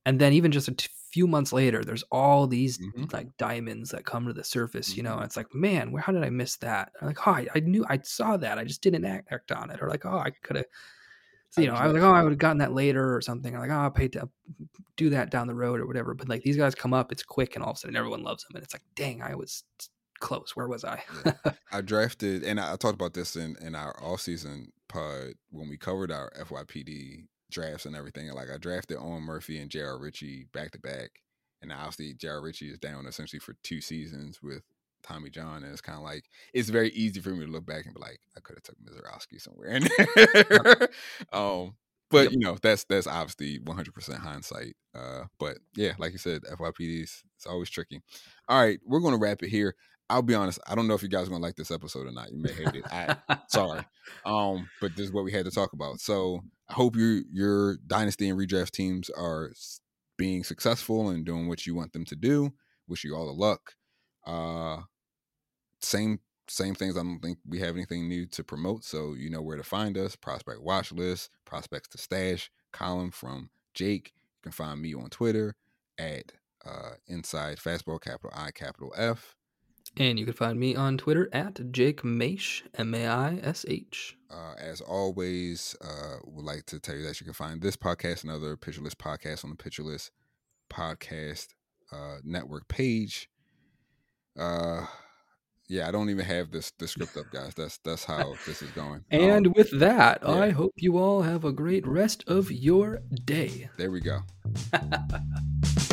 And then even just a t- few months later, there's all these mm-hmm. like diamonds that come to the surface, you know, mm-hmm. and it's like, man, where, how did I miss that? I'm like, oh, I, I, knew I saw that. I just didn't act, act on it. Or like, oh, I could have, you know, I was like, oh, I would have gotten that later or something. I'm like, oh, I'll pay to do that down the road or whatever. But like these guys come up, it's quick and all of a sudden everyone loves them. And it's like, dang, I was close. Where was I? (laughs)
I drafted, and I, talked about this in in our off season pod when we covered our FYPD drafts and everything. Like I drafted Owen Murphy and J.R. Ritchie back to back, and obviously J.R. Ritchie is down essentially for two seasons with Tommy John, and it's kind of like it's very easy for me to look back and be like, I could have took Misiorowski somewhere in (laughs) there. (laughs) um, but yep. you know, that's that's obviously 100 percent hindsight. Uh, but yeah, like you said, FYPDs it's always tricky. All right, we're gonna wrap it here. I'll be honest, I don't know if you guys are gonna like this episode or not. You may hate it. I, (laughs) sorry, um, but this is what we had to talk about. So I hope your your dynasty and redraft teams are being successful and doing what you want them to do. Wish you all the luck. Uh, same same things. I don't think we have anything new to promote, so you know where to find us. Prospect watch list, prospects to stash column from Jake. You can find me on Twitter at uh, inside fastball capital I capital F.
And you can find me on Twitter at Jake Maish, M A I S H.
Uh, as always, uh, would like to tell you that you can find this podcast and other List podcasts on the List podcast uh, network page. Uh, yeah, I don't even have this the script up, guys. That's that's how (laughs) this is going.
And um, with that, yeah. I hope you all have a great rest of your day.
There we go. (laughs)